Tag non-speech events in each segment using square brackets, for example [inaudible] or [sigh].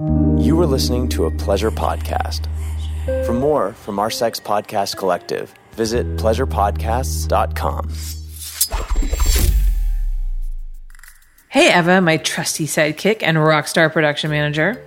You are listening to a pleasure podcast. For more from our Sex Podcast Collective, visit pleasurepodcasts.com. Hey, Eva, my trusty sidekick and rockstar production manager.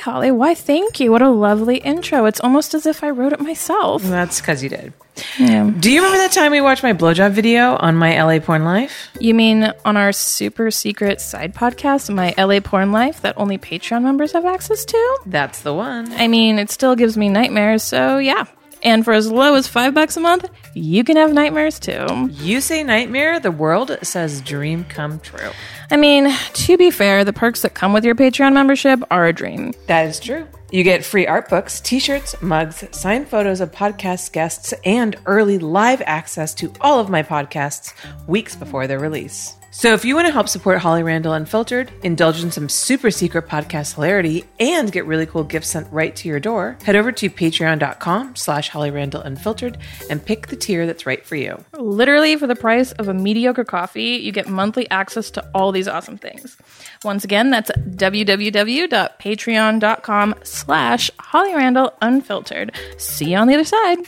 Holly. Why, thank you. What a lovely intro. It's almost as if I wrote it myself. That's because you did. Yeah. Do you remember that time we watched my blowjob video on my LA Porn Life? You mean on our super secret side podcast, My LA Porn Life, that only Patreon members have access to? That's the one. I mean, it still gives me nightmares, so yeah. And for as low as five bucks a month, you can have nightmares too. You say nightmare, the world says dream come true. I mean, to be fair, the perks that come with your Patreon membership are a dream. That is true. You get free art books, t shirts, mugs, signed photos of podcast guests, and early live access to all of my podcasts weeks before their release. So if you want to help support Holly Randall Unfiltered, indulge in some super secret podcast hilarity, and get really cool gifts sent right to your door, head over to patreon.com slash Holly Randall Unfiltered and pick the tier that's right for you. Literally, for the price of a mediocre coffee, you get monthly access to all these awesome things. Once again, that's www.patreon.com slash Holly Randall Unfiltered. See you on the other side.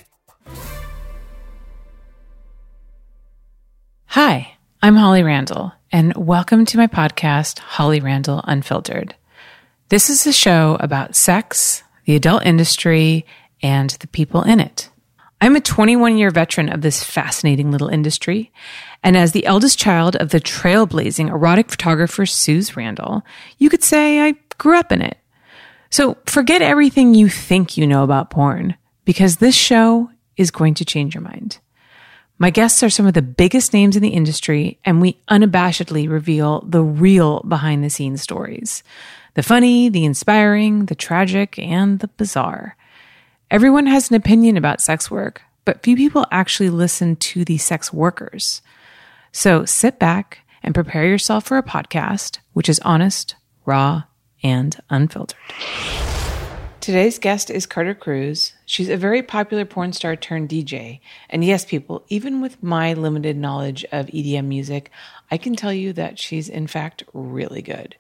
Hi, I'm Holly Randall, and welcome to my podcast, Holly Randall Unfiltered. This is a show about sex, the adult industry, and the people in it. I'm a 21 year veteran of this fascinating little industry, and as the eldest child of the trailblazing erotic photographer Suze Randall, you could say I grew up in it. So forget everything you think you know about porn, because this show is going to change your mind. My guests are some of the biggest names in the industry, and we unabashedly reveal the real behind the scenes stories the funny, the inspiring, the tragic, and the bizarre. Everyone has an opinion about sex work, but few people actually listen to the sex workers. So sit back and prepare yourself for a podcast which is honest, raw, and unfiltered. Today's guest is Carter Cruise. She's a very popular porn star turned DJ. And yes, people, even with my limited knowledge of EDM music, I can tell you that she's in fact really good.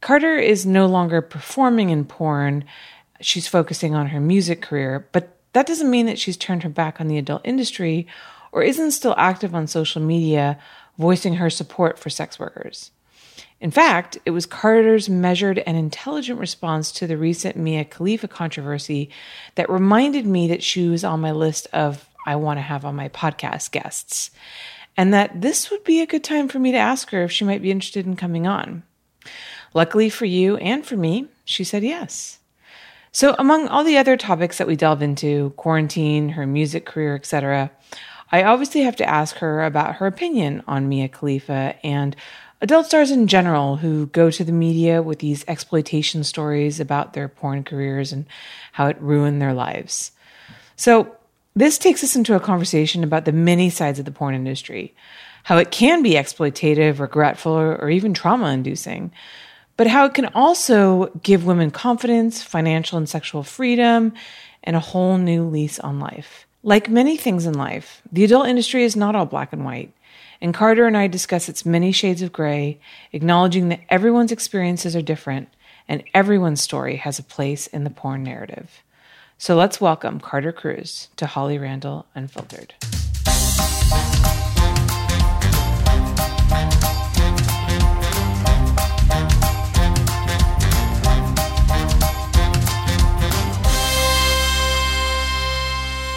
Carter is no longer performing in porn. She's focusing on her music career, but that doesn't mean that she's turned her back on the adult industry or isn't still active on social media, voicing her support for sex workers. In fact, it was Carter's measured and intelligent response to the recent Mia Khalifa controversy that reminded me that she was on my list of I want to have on my podcast guests, and that this would be a good time for me to ask her if she might be interested in coming on. Luckily for you and for me, she said yes. So, among all the other topics that we delve into quarantine, her music career, etc. I obviously have to ask her about her opinion on Mia Khalifa and adult stars in general who go to the media with these exploitation stories about their porn careers and how it ruined their lives. So, this takes us into a conversation about the many sides of the porn industry, how it can be exploitative, regretful, or even trauma inducing, but how it can also give women confidence, financial and sexual freedom, and a whole new lease on life. Like many things in life, the adult industry is not all black and white. And Carter and I discuss its many shades of gray, acknowledging that everyone's experiences are different and everyone's story has a place in the porn narrative. So let's welcome Carter Cruise to Holly Randall Unfiltered.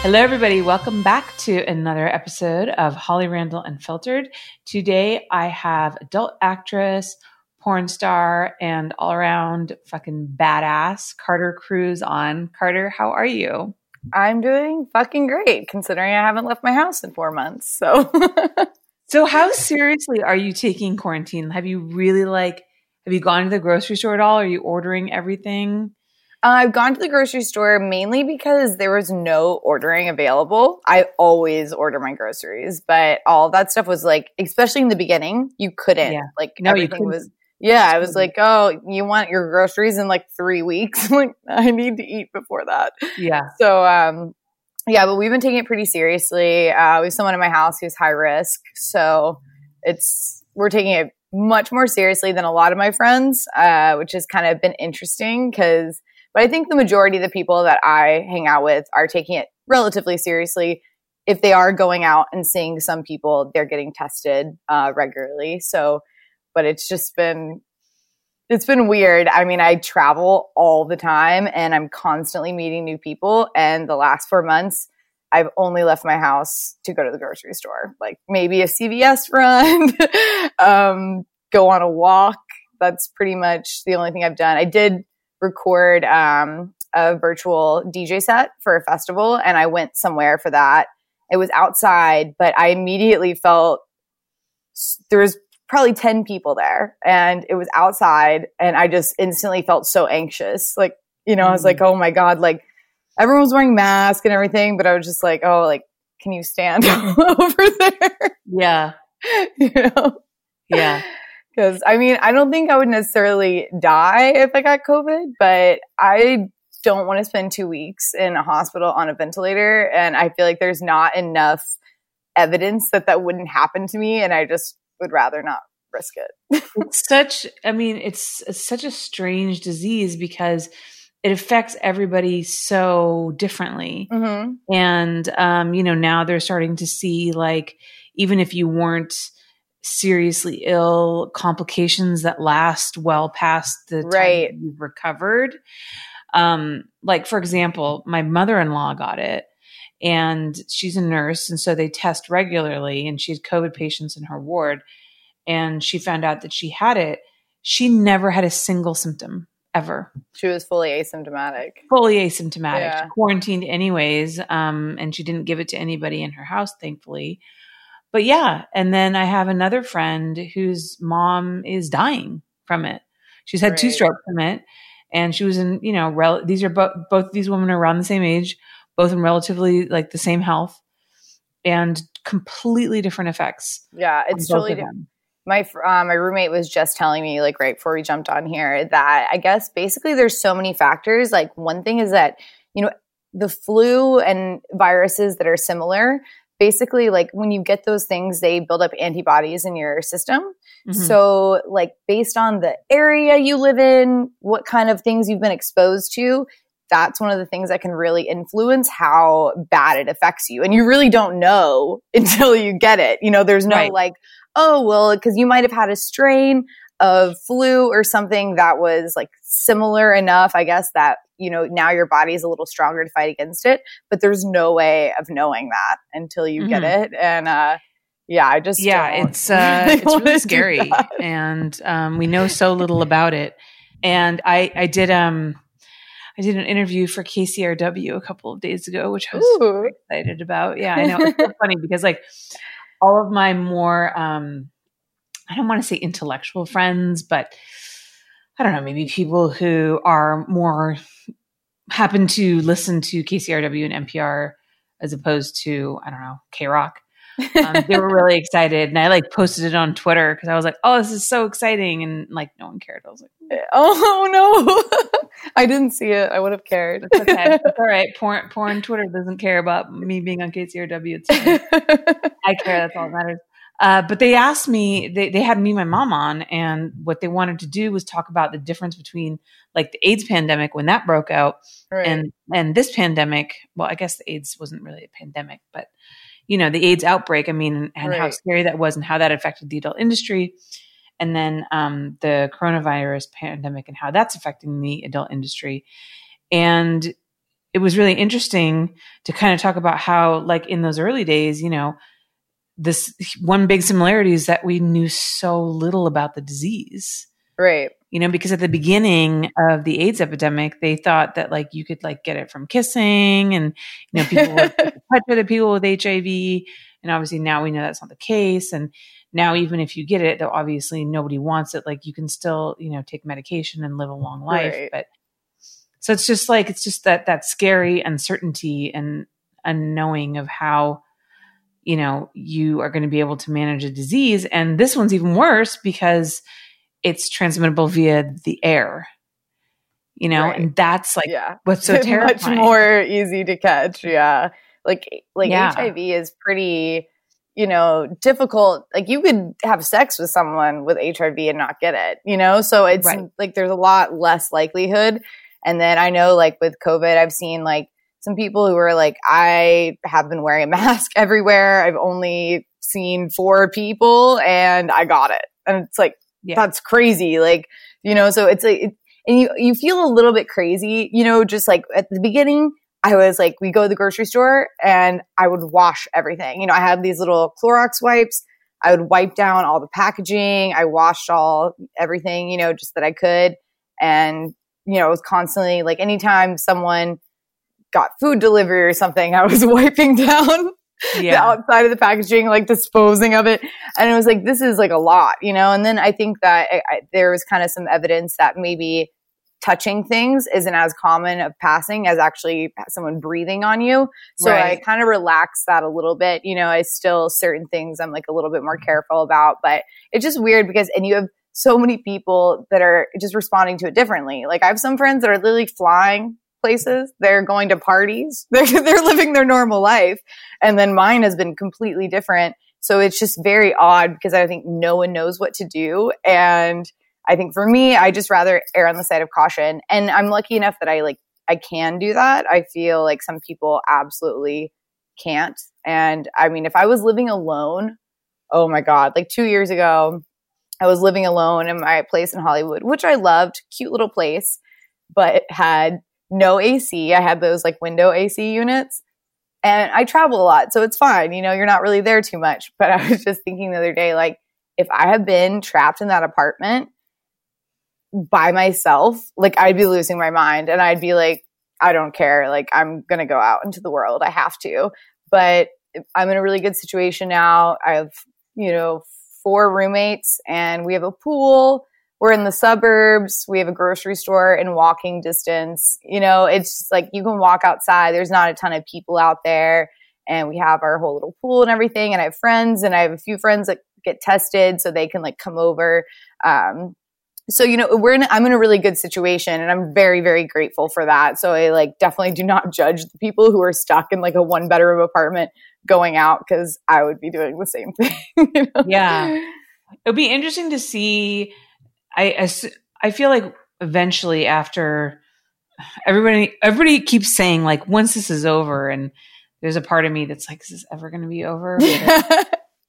Hello, everybody. Welcome back to another episode of Holly Randall Unfiltered. Today, I have adult actress, porn star, and all around fucking badass Carter Cruise on. Carter, how are you? I'm doing fucking great considering I haven't left my house in four months. So, [laughs] so how seriously are you taking quarantine? Have you really like, have you gone to the grocery store at all? Are you ordering everything? I've gone to the grocery store mainly because there was no ordering available. I always order my groceries, but all that stuff was like, especially in the beginning, you couldn't. Yeah. Like No, everything couldn't. was. Yeah, I was like, oh, you want your groceries in like three weeks? [laughs] like, I need to eat before that. Yeah. So, um, yeah, but we've been taking it pretty seriously. Uh, we have someone in my house who's high risk, so it's we're taking it much more seriously than a lot of my friends, uh, which has kind of been interesting because, but I think the majority of the people that I hang out with are taking it relatively seriously. If they are going out and seeing some people, they're getting tested uh, regularly. So, but it's just been it's been weird. I mean, I travel all the time and I'm constantly meeting new people. And the last four months, I've only left my house to go to the grocery store, like maybe a CVS run, [laughs] um, go on a walk. That's pretty much the only thing I've done. I did record um, a virtual DJ set for a festival, and I went somewhere for that. It was outside, but I immediately felt there was probably 10 people there, and it was outside, and I just instantly felt so anxious. Like, you know, mm-hmm. I was mm. like, oh my God, like, everyone was wearing masks and everything, but I was just like, oh, like, can you stand [laughs] over there? Yeah. [laughs] you know? Yeah. Because I mean, I don't think I would necessarily die if I got COVID, but I don't want to spend two weeks in a hospital on a ventilator. And I feel like there's not enough evidence that that wouldn't happen to me. And I just would rather not risk it. [laughs] it's such, I mean, it's, it's such a strange disease because it affects everybody so differently. Mm-hmm. And, um, you know, now they're starting to see like, even if you weren't seriously ill, complications that last well past the right. time you've recovered. Um, like, for example, my mother in law got it and she's a nurse. And so they test regularly and she had COVID patients in her ward. And she found out that she had it. She never had a single symptom ever. She was fully asymptomatic. Fully asymptomatic. Yeah. Quarantined anyways, um, and she didn't give it to anybody in her house, thankfully. But yeah, and then I have another friend whose mom is dying from it. She's had right. two strokes from it, and she was in, you know, rel- these are both both these women are around the same age, both in relatively like the same health, and completely different effects. Yeah, it's totally different my uh, my roommate was just telling me like right before we jumped on here that I guess basically there's so many factors. Like one thing is that you know the flu and viruses that are similar. Basically, like when you get those things, they build up antibodies in your system. Mm-hmm. So, like based on the area you live in, what kind of things you've been exposed to, that's one of the things that can really influence how bad it affects you. And you really don't know [laughs] until you get it. You know, there's no right. like, oh, well, because you might have had a strain of flu or something that was like similar enough, I guess, that, you know, now your body is a little stronger to fight against it. But there's no way of knowing that until you mm-hmm. get it. And, uh, yeah, I just yeah, it's [laughs] uh, it's really scary, and um, we know so little about it. And I I did um I did an interview for KCRW a couple of days ago, which I was excited about. Yeah, I know it's so [laughs] funny because like all of my more um I don't want to say intellectual friends, but I don't know, maybe people who are more happen to listen to KCRW and NPR as opposed to, I don't know, KROQ. Um, they were really [laughs] excited, and I like posted it on Twitter because I was like, "Oh, this is so exciting!" And like, no one cared. I was like, [laughs] "Oh no, [laughs] I didn't see it. I would have cared." It's okay. It's all right. Porn, porn Twitter doesn't care about me being on KCRW. It's I care. That's all that matters. Uh, but they asked me, they, they had me and my mom on, and what they wanted to do was talk about the difference between like the AIDS pandemic when that broke out right. and and this pandemic. Well, I guess the AIDS wasn't really a pandemic, but you know, the AIDS outbreak. I mean, and right. how scary that was and how that affected the adult industry. And then um, the coronavirus pandemic and how that's affecting the adult industry. And it was really interesting to kind of talk about how, like, in those early days, you know, this one big similarity is that we knew so little about the disease. Right. You know, because at the beginning of the AIDS epidemic, they thought that like you could like get it from kissing and, you know, people would [laughs] touch other people with HIV. And obviously now we know that's not the case. And now even if you get it, though obviously nobody wants it, like you can still, you know, take medication and live a long life. Right. But so it's just like, it's just that, that scary uncertainty and unknowing of how, you know, you are going to be able to manage a disease. And this one's even worse because it's transmittable via the air you know right. and that's like yeah. [laughs] what's so terrifying much more easy to catch yeah like like yeah. hiv is pretty you know, difficult. Like you could have sex with someone with HIV and not get it, you know? So it's Right. like there's a lot less likelihood. And then I know like with COVID, I've seen like some people who are like, I have been wearing a [laughs] mask everywhere. I've only seen four people and I got it. And it's like, Yeah. that's crazy. Like, you know, so it's like, it, and you, you feel a little bit crazy, you know, just like at the beginning, I was like, we go to the grocery store and I would wash everything. You know, I had these little Clorox wipes. I would wipe down all the packaging. I washed all everything, you know, just that I could. And, you know, it was constantly like anytime someone got food delivery or something, I was [laughs] wiping down the outside of the packaging, like disposing of it. And it was like, this is like a lot, you know? And then I think that I, I, there was kind of some evidence that maybe touching things isn't as common of passing as actually someone breathing on you. So I kind of relaxed that a little bit. You know, I still, certain things I'm like a little bit more careful about, but it's just weird because, and you have so many people that are just responding to it differently. Like I have some friends that are literally flying places. They're going to parties. [laughs] They're, they're living their normal life. And then mine has been completely different. So it's just very odd because I think no one knows what to do. And I think for me, I just rather err on the side of caution. And I'm lucky enough that I like, I can do that. I feel like some people absolutely can't. And I mean, if I was living alone, oh my God, like two years ago, I was living alone in my place in Hollywood, which I loved, cute little place, but had no AC. I had those like window AC units. And I travel a lot, so it's fine. You know, you're not really there too much. But I was just thinking the other day, like, if I had been trapped in that apartment by myself, like, I'd be losing my mind and I'd be like, I don't care. Like, I'm going to go out into the world. I have to. But I'm in a really good situation now. I have, you know, four roommates and we have a pool. We're in the suburbs. We have a grocery store in walking distance. You know, it's like you can walk outside. There's not a ton of people out there. And we have our whole little pool and everything. And I have friends and I have a few friends that get tested so they can like come over. Um, so you know we're in i'm in a really good situation and i'm very very grateful for that so i like definitely do not judge the people who are stuck in like a one bedroom apartment going out because i would be doing the same [laughs] thing you know? Yeah. it would be interesting to see. I ass- I feel like eventually after everybody everybody keeps saying like once this is over and there's a part of me that's like is this ever going to be over? [laughs] Do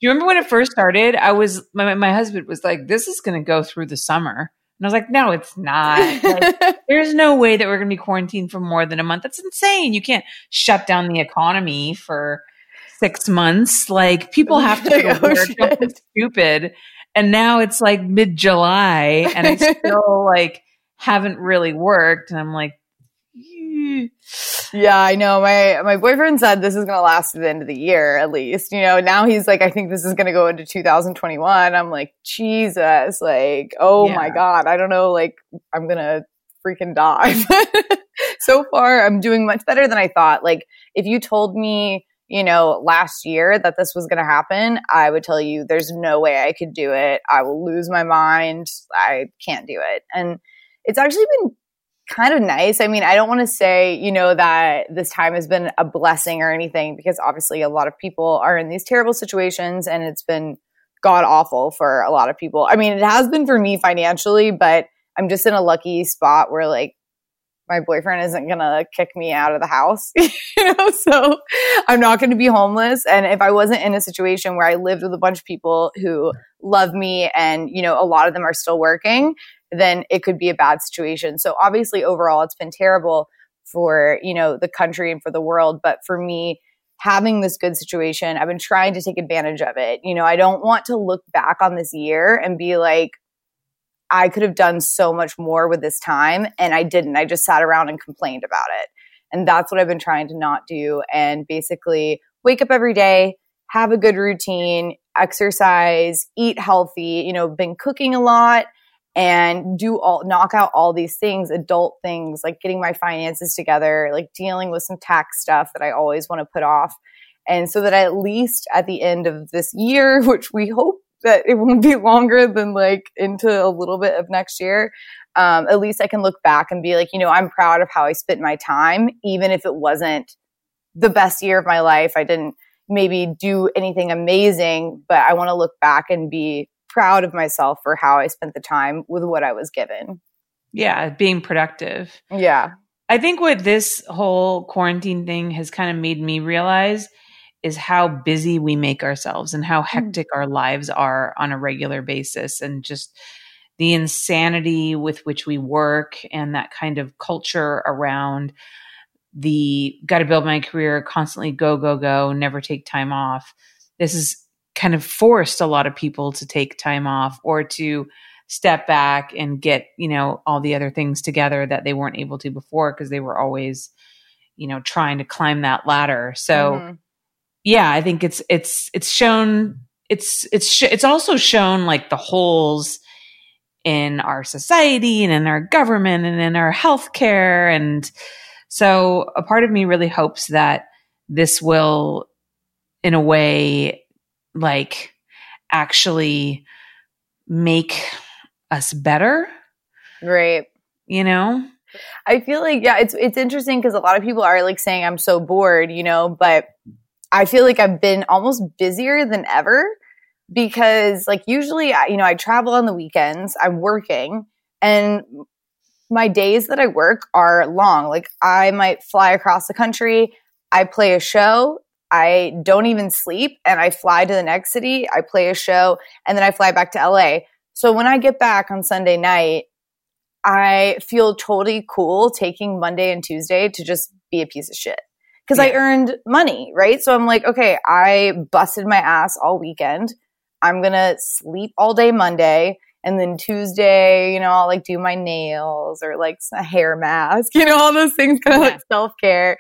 you remember when it first started? I was my my husband was like this is going to go through the summer. And I was like no it's not. Like, [laughs] there's no way that we're going to be quarantined for more than a month. That's insane. You can't shut down the economy for 6 months. Like people [laughs] have to go oh, work. Don't be stupid. And now it's like mid July and I [laughs] still like haven't really worked. And I'm like, yeah i know. My my boyfriend said this is going to last to the end of the year at least you know? Now he's like i think this is going to go into 2021 i'm like jesus like oh my god. I don't know like i'm going to freaking die. [laughs] So far i'm doing much better than i thought. Like if you told me you know last year that this was going to happen i would tell you there's no way i could do it i will lose my mind i can't do it and it's actually been kind of nice. I mean, I don't want to say, you know, that this time has been a blessing or anything because obviously a lot of people are in these terrible situations and it's been god awful for a lot of people. I mean, it has been for me financially, but I'm just in a lucky spot where like my boyfriend isn't going to kick me out of the house, [laughs] you know, so I'm not going to be homeless. And if I wasn't in a situation where I lived with a bunch of people who love me and, you know, a lot of them are still working, then it could be a bad situation. So obviously overall it's been terrible for, you know, the country and for the world, but for me having this good situation, I've been trying to take advantage of it. You know, I don't want to look back on this year and be like I could have done so much more with this time and I didn't. I just sat around and complained about it. And that's what I've been trying to not do and basically wake up every day, have a good routine, exercise, eat healthy, you know, been cooking a lot and do all knock out all these things, adult things like getting my finances together, like dealing with some tax stuff that I always want to put off. And so that at least at the end of this year, [laughs] which we hope that it [laughs] won't be longer than like into a little bit of next year, um, at least I can look back and be like, you know, I'm proud of how I spent my time, even if it wasn't the best year of my life. I didn't, maybe do anything amazing, but I want to look back and be proud of myself for how I spent the time with what I was given. Yeah, being productive. Yeah. I think what this whole quarantine thing has kind of made me realize is how busy we make ourselves and how hectic mm. our lives are on a regular basis and just the insanity with which we work and that kind of culture around the got to build my career, constantly go, go, go, never take time off. This has kind of forced a lot of people to take time off or to step back and get, you know, all the other things together that they weren't able to before because they were always, you know, trying to climb that ladder. So mm-hmm. Yeah, I think it's it's it's shown it's it's sh- it's also shown like the holes in our society and in our government and in our healthcare and so a part of me really hopes that this will, in a way, like actually make us better. Right. You know? I feel like yeah, it's it's interesting because a lot of people are like saying I'm so bored, you know, but I feel like I've been almost busier than ever because like usually you know I travel on the weekends, I'm working and my days that I work are long. Like I might fly across the country, I play a show, I don't even sleep, and I fly to the next city, I play a show, and then I fly back to LA. So when I get back on Sunday night, I feel totally cool taking Monday and Tuesday to just be a piece of shit. Because yeah. I earned money, right? So I'm like, okay, I busted my ass all weekend. I'm gonna sleep all day Monday. And then Tuesday, you know, I'll like do my nails or like a hair mask, [laughs] you know, all those things kind of yeah. like self care.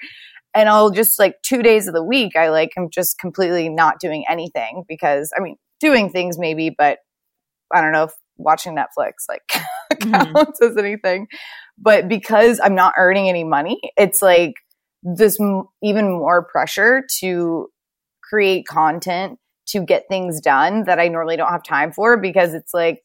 And I'll just like two days of the week, I like am just completely not doing anything because I mean, doing things maybe, but I don't know if watching Netflix like [laughs] mm-hmm. counts mm-hmm. as anything. But because I'm not earning any money, it's like this m- even more pressure to create content to get things done that I normally don't have time for because it's like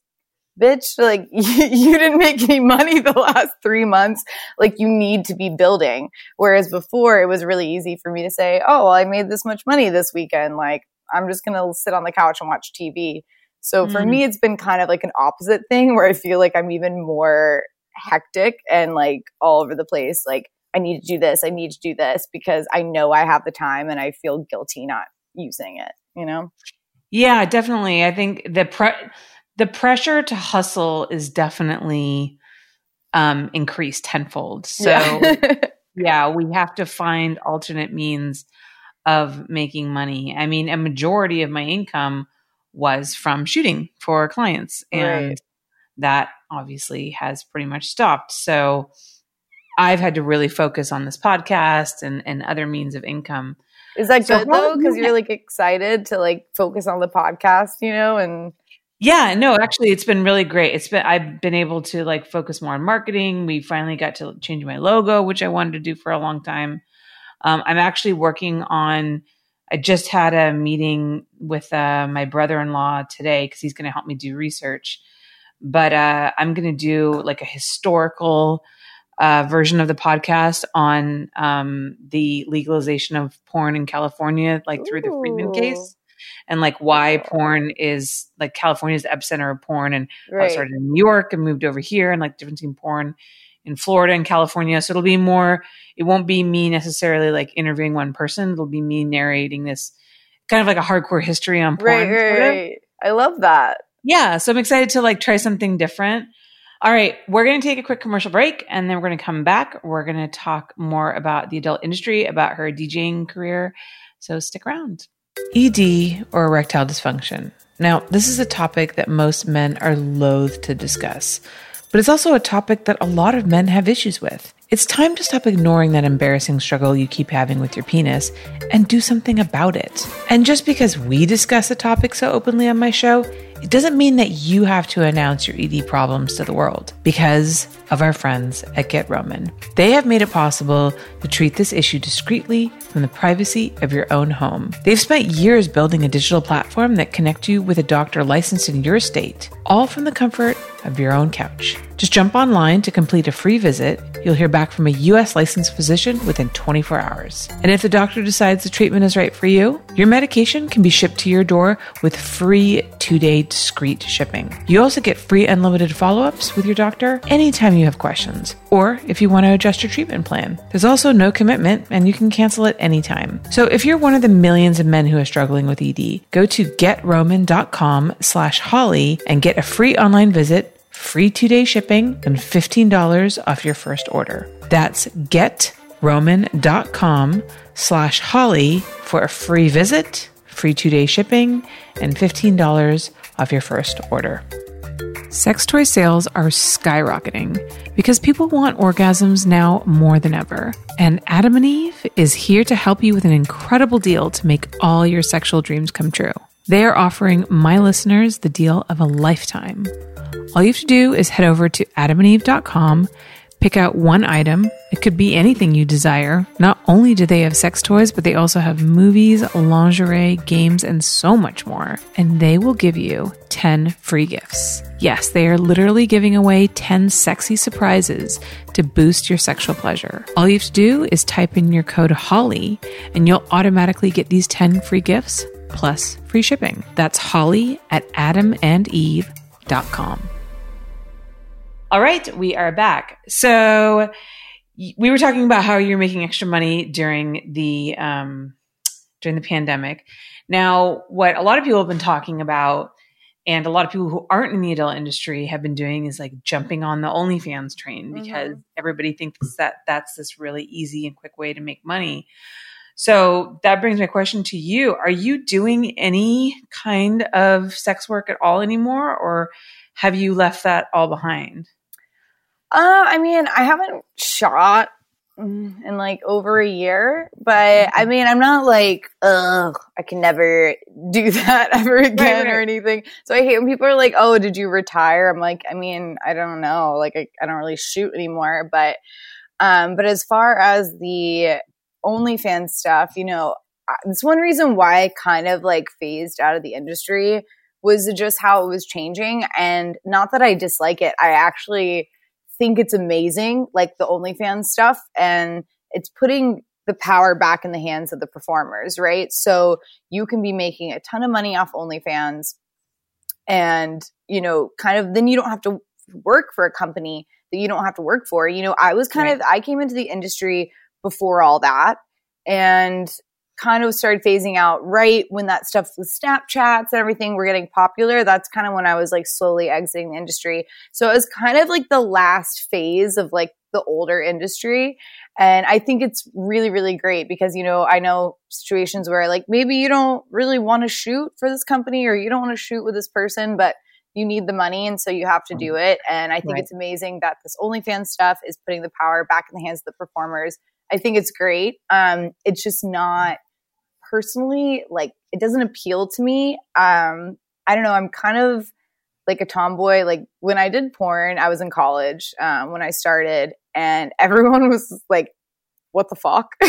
bitch, like [laughs] you didn't make any money the last three months. Like you need to be building. Whereas before it was really easy for me to say, oh, well, I made this much money this weekend. Like I'm just going to sit on the couch and watch TV. So for mm-hmm. me, it's been kind of like an opposite thing where I feel like I'm even more hectic and like all over the place. Like I need to do this. I need to do this because I know I have the time and I feel guilty not using it, you know? Yeah, definitely. I think the pre- the pressure to hustle is definitely um, increased tenfold. So, yeah. [laughs] yeah, we have to find alternate means of making money. I mean, a majority of my income was from shooting for clients, and right. that obviously has pretty much stopped. So, I've had to really focus on this podcast and, and other means of income. Is that so good though? Because you're like excited to like focus on the podcast, you know, and yeah, no, actually it's been really great. It's been I've been able to like focus more on marketing. We finally got to change my logo, which I wanted to do for a long time. Um, I'm actually working on I just had a meeting with uh, my brother-in-law today because he's going to help me do research. But uh, I'm going to do like a historical uh, version of the podcast on um, the legalization of porn in California, like through the Freeman case and like why porn is like California's epicenter of porn and right. I started in New York and moved over here and like difference between porn in Florida and California. So it'll be more, it won't be me necessarily like interviewing one person. It'll be me narrating this kind of like a hardcore history on porn. Right, right, right. I love that. Yeah. So I'm excited to like try something different. All right, we're going to take a quick commercial break and then we're going to come back. We're going to talk more about the adult industry, about her DJing career. So stick around. ED or erectile dysfunction. Now, this is a topic that most men are loath to discuss, but it's also a topic that a lot of men have issues with. It's time to stop ignoring that embarrassing struggle you keep having with your penis and do something about it. And just because we discuss the topic so openly on my show, it doesn't mean that you have to announce your ED problems to the world because of our friends at Get Roman. They have made it possible to treat this issue discreetly from the privacy of your own home. They've spent years building a digital platform that connects you with a doctor licensed in your state, all from the comfort of your own couch. Just jump online to complete a free visit you'll hear back from a U.S. licensed physician within 24 hours. And if the doctor decides the treatment is right for you, your medication can be shipped to your door with free two day discreet shipping. You also get free unlimited follow ups with your doctor anytime you have questions, or if you want to adjust your treatment plan. There's also no commitment, and you can cancel at any time. So if you're one of the millions of men who are struggling with ED, go to getroman.com slash holly and get a free online visit free two day shipping, and $15 off your first order. That's getroman.com slash holly for a free visit, free two day shipping, and $15 off your first order. Sex toy sales are skyrocketing because people want orgasms now more than ever. And Adam and Eve is here to help you with an incredible deal to make all your sexual dreams come true. They are offering my listeners the deal of a lifetime. All you have to do is head over to adamandeve.com, pick out one item. It could be anything you desire. Not only do they have sex toys, but they also have movies, lingerie, games, and so much more. And they will give you 10 free gifts. Yes, they are literally giving away 10 sexy surprises to boost your sexual pleasure. All you have to do is type in your code HOLLY and you'll automatically get these 10 free gifts plus free shipping. That's Holly at adamandeve.com. All right, we are back. So we were talking about how you're making extra money during the um, during the pandemic. Now, what a lot of people have been talking about, and a lot of people who aren't in the adult industry have been doing, is like jumping on the OnlyFans train because mm-hmm. everybody thinks that that's this really easy and quick way to make money. So that brings my question to you. Are you doing any kind of sex work at all anymore, or have you left that all behind? Uh, I mean, I haven't shot in like over a year, but I mean, I'm not like, ugh, I can never do [laughs] that ever again right, right. or anything. So I hate when people are like, oh, did you retire? I'm like, I mean, I don't know. Like, I, I don't really shoot anymore, but, um, but as far as the OnlyFans stuff, you know, it's one reason why I kind of like phased out of the industry was just how it was changing. And not that I dislike it, I actually think it's amazing, like the OnlyFans stuff. And it's putting the power back in the hands of the performers, right? So you can be making a ton of money off OnlyFans and, you know, kind of then you don't have to work for a company that you don't have to work for. You know, I was kind right. of, I came into the industry before all that and kind of started phasing out right when that stuff with Snapchats and everything were getting popular. That's kind of when I was like slowly exiting the industry. So it was kind of like the last phase of like the older industry. And I think it's really, really great because, you know, I know situations where like maybe you don't really want to shoot for this company or you don't want to shoot with this person, but you need the money and so you have to do it. And I think right. it's amazing that this OnlyFans stuff is putting the power back in the hands of the performers I think it's great. Um, it's just not personally like it doesn't appeal to me. Um, I don't know. I'm kind of like a tomboy. Like when I did porn, I was in college um, when I started, and [laughs] everyone was like, "What the fuck," [laughs]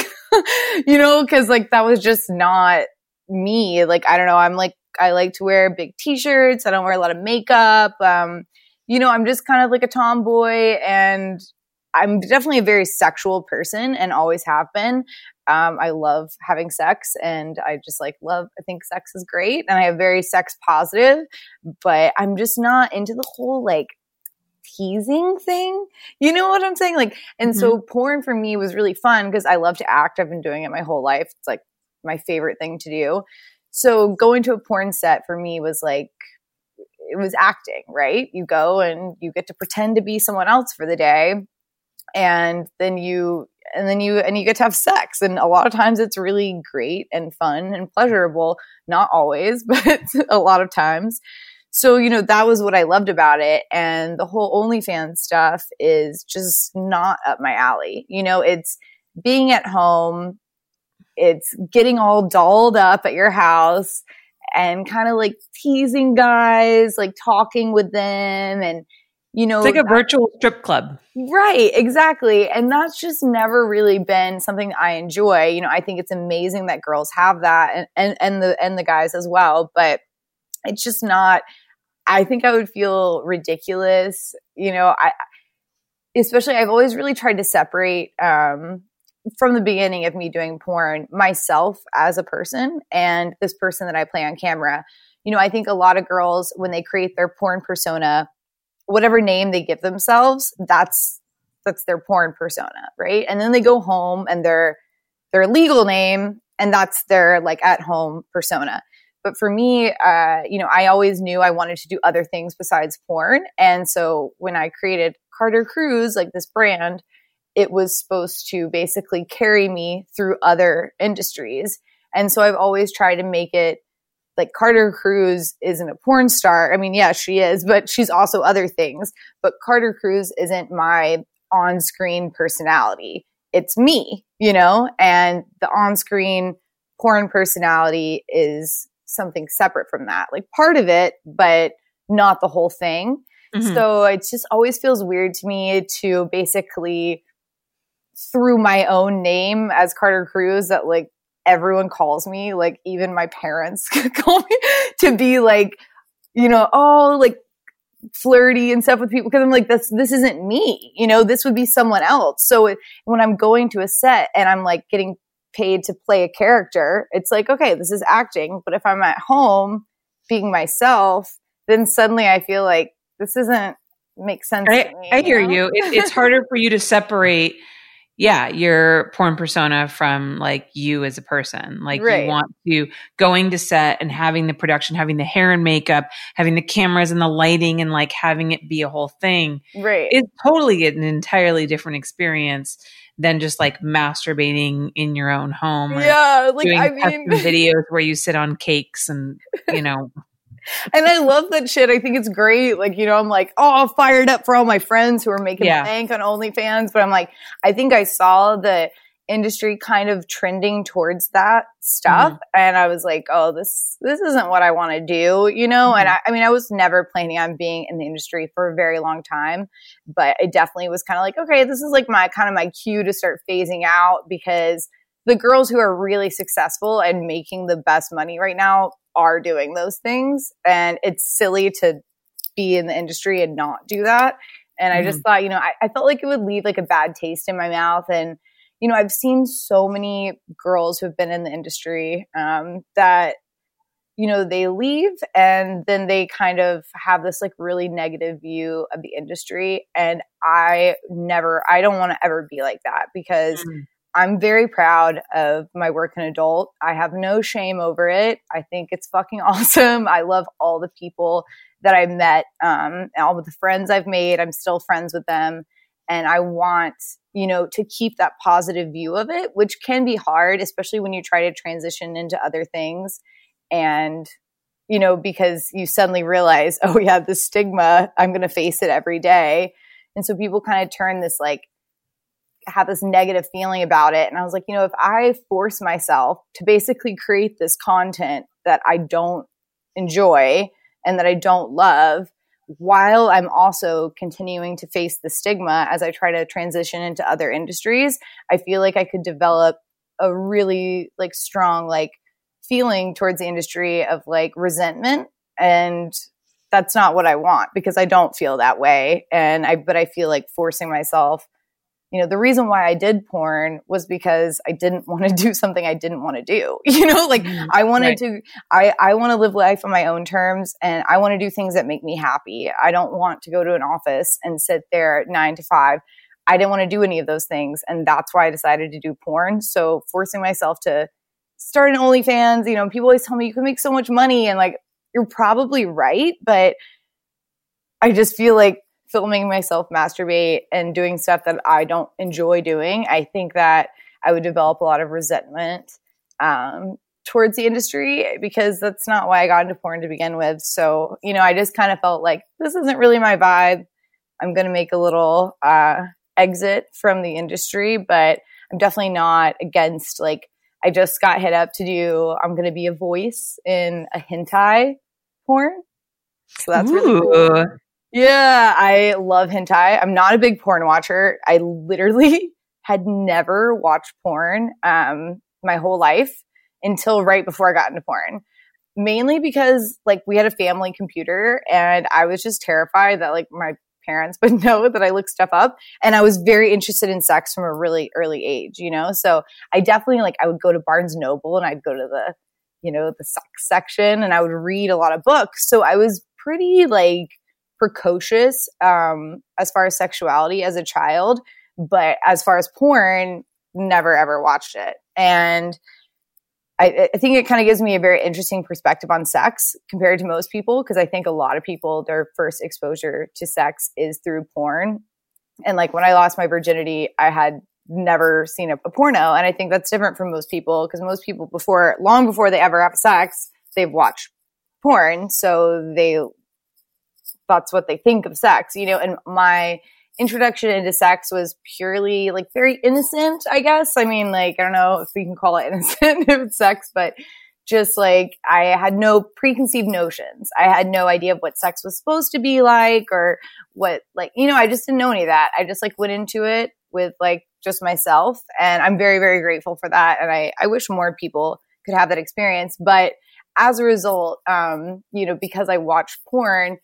you know? Because like that was just not me. Like I don't know. I'm like I like to wear big t-shirts. I don't wear a lot of makeup. Um, you know, I'm just kind of like a tomboy, and I'm definitely a very sexual person and always have been. Um, I love having sex and I just like love, I think sex is great and I have very sex positive, but I'm just not into the whole like teasing thing. You know what I'm saying? Like, and mm-hmm. so porn for me was really fun because I love to act. I've been doing it my whole life. It's like my favorite thing to do. So going to a porn set for me was like, it was acting, right? You go and you get to pretend to be someone else for the day and then you and then you and you get to have sex. And a lot of times it's really great and fun and pleasurable. Not always [laughs] but a lot of times. So you know that was what i loved about it. And the whole onlyfans stuff is just not up my alley. You know it's being at home it's getting all dolled up at your house and kind of like teasing guys like talking with them and you know, it's like a virtual strip club. Right, exactly. And that's just never really been something I enjoy. You know, I think it's amazing that girls have that and, and, and the and the guys as well, but it's just not I think I would feel ridiculous. You know, I especially I've always really tried to separate um, from the beginning of me doing porn myself as a person and this person that I play on camera. You know, I think a lot of girls when they create their porn persona, whatever name they give themselves, that's that's their porn persona, right? And then they go home and their their legal name and that's their like at home persona. But for me, uh, you know, I always knew I wanted to do other things besides porn. And so when I created Carter Cruise, like this brand, it was supposed to basically carry me through other industries. And so I've always tried to make it like Carter Cruise isn't a porn star. I mean, yeah, she is, but she's also other things. But Carter Cruise isn't my on screen personality. It's me, you know, and the on screen porn personality is something separate from that, like part of it, but not the whole thing. Mm-hmm. So it just always feels weird to me to basically through my own name as Carter Cruise that like everyone calls me, like even my parents [laughs] call me to be like, you know, oh, like flirty and stuff with people because I'm like, this, this isn't me, you know, this would be someone else. So it, when I'm going to a set and I'm like getting paid to play a character, it's like, okay, this is acting. But if I'm at home being myself, then suddenly I feel like this isn't make sense. I, me, I hear know? you. It, it's harder for you to separate yeah, your porn persona from like you as a person. Like right. you want to going to set and having the production, having the hair and makeup, having the cameras and the lighting and like having it be a whole thing. Right. Is totally an entirely different experience than just like masturbating in your own home. yeah. Like I mean videos where you sit on cakes and, you know, and I love that shit. I think it's great. Like, you know, I'm like, oh, fired up for all my friends who are making yeah. bank on OnlyFans. But I'm like, I think I saw the industry kind of trending towards that stuff. Mm-hmm. And I was like, oh, this, this isn't what I want to do, you know? Mm-hmm. And I, I mean, I was never planning on being in the industry for a very long time, but it definitely was kind of like, okay, this is like my kind of my cue to start phasing out because the girls who are really successful and making the best money right now are doing those things. And it's silly to be in the industry and not do that. And mm-hmm. I just thought, you know, I, I felt like it would leave like a bad taste in my mouth. And, you know, I've seen so many girls who've been in the industry um, that, you know, they leave and then they kind of have this like really negative view of the industry. And I never, I don't want to ever be like that because mm-hmm. I'm very proud of my work in adult. I have no shame over it. I think it's fucking [laughs] awesome. I love all the people that I met, um, all of the friends I've made. I'm still friends with them. And I want, you know, to keep that positive view of it, which can be hard, especially when you try to transition into other things. And, you know, because you suddenly realize, [laughs] oh, yeah, the stigma, I'm going to face it every day. And so people kind of turn this like have this negative feeling about it. And I was like, you know, if I force myself to basically create this content that I don't enjoy and that I don't love, while I'm also continuing to face the stigma as I try to transition into other industries, I feel like I could develop a really like strong like feeling towards the industry of like resentment and that's not what I want because I don't feel that way and I but I feel like forcing myself you know, the reason why I did porn was because I didn't [laughs] want to do something I didn't want to do. [laughs] You know, like mm-hmm. I wanted right. to, I, I want to live life on my own terms and I want to do things that make me happy. I don't want to go to an office and sit there nine to five. I didn't want to do any of those things. And that's why I decided to do porn. So forcing myself to start an OnlyFans, you know, people always tell me you can make so much money and like, you're probably right. But I just feel like filming myself masturbate and doing stuff that I don't enjoy doing, I think that I would develop a lot of resentment um, towards the industry because that's not why I got into porn to begin with. So, you know, I just kind of felt like this isn't really my vibe. I'm going to make a little uh, exit from the industry, but I'm definitely not against like, I just got hit up to do, I'm going to be a voice in a hentai porn. So that's Ooh. really cool. Yeah, I love hentai. I'm not a big porn watcher. I literally [laughs] had never watched porn um, my whole life until right before I got into porn. Mainly because like we had a family computer and I was just terrified that like my parents, [laughs] would know that I look stuff up. And I was very interested in sex from a really early age, you know? So I definitely like, I would go to Barnes Noble and I'd go to the, you know, the sex section and I would read a lot of books. So I was pretty like precocious um, as far as sexuality as a child. But as far as porn, never ever watched it. And I, I think it kind of gives me a very interesting perspective on sex compared to most people because I think a lot of people their first exposure to sex is through porn. And like when I lost my virginity, I had never seen a, a porno, and I think that's different from most people because most people before long before they ever have sex, they've watched porn, so they that's what they think of sex, you know. And my introduction into sex was purely like very innocent, I guess. I mean, like, I don't know if we can call it [laughs] innocent if it's sex, but just like I had no preconceived notions. I had no idea of what sex was supposed to be like or what, like, you know, I just didn't know any of that. I just like went into it with like just myself. And I'm very, very grateful for that. And I, I wish more people could have that experience. But as a result, um, you know, because I watched porn,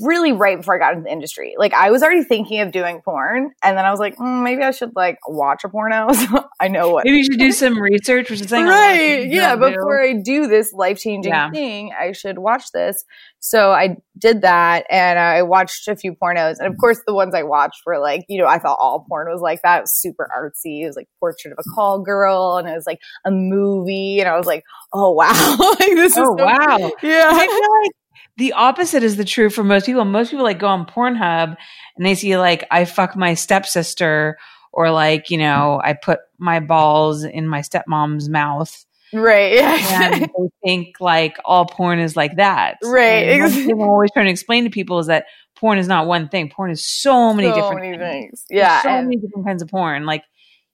really right before I got into the industry. Like I was already thinking of doing porn, and then I was like, mm, maybe I should like watch a porno. [laughs] So I know what. Maybe you should do some research, which is saying right. Yeah, before I do this life changing yeah. thing, I should watch this. So I did that, and I watched a few pornos, and of course, the ones I watched were like, you know, I thought all porn was like that. It was super artsy. It was like Portrait of a Call Girl, and it was like a movie, and I was like, oh wow, [laughs] like this oh, is so wow, [laughs] yeah. I feel like the opposite is the true for most people. Most people like go on Pornhub and they see like I fuck my stepsister or like, you know, I put my balls in my stepmom's mouth. Right. [laughs] and they think like all porn is like that. Right. And [laughs] I'm always trying to explain to people is that porn is not one thing. Porn is so many so different many things. things. Yeah. There's so and- many different kinds of porn. Like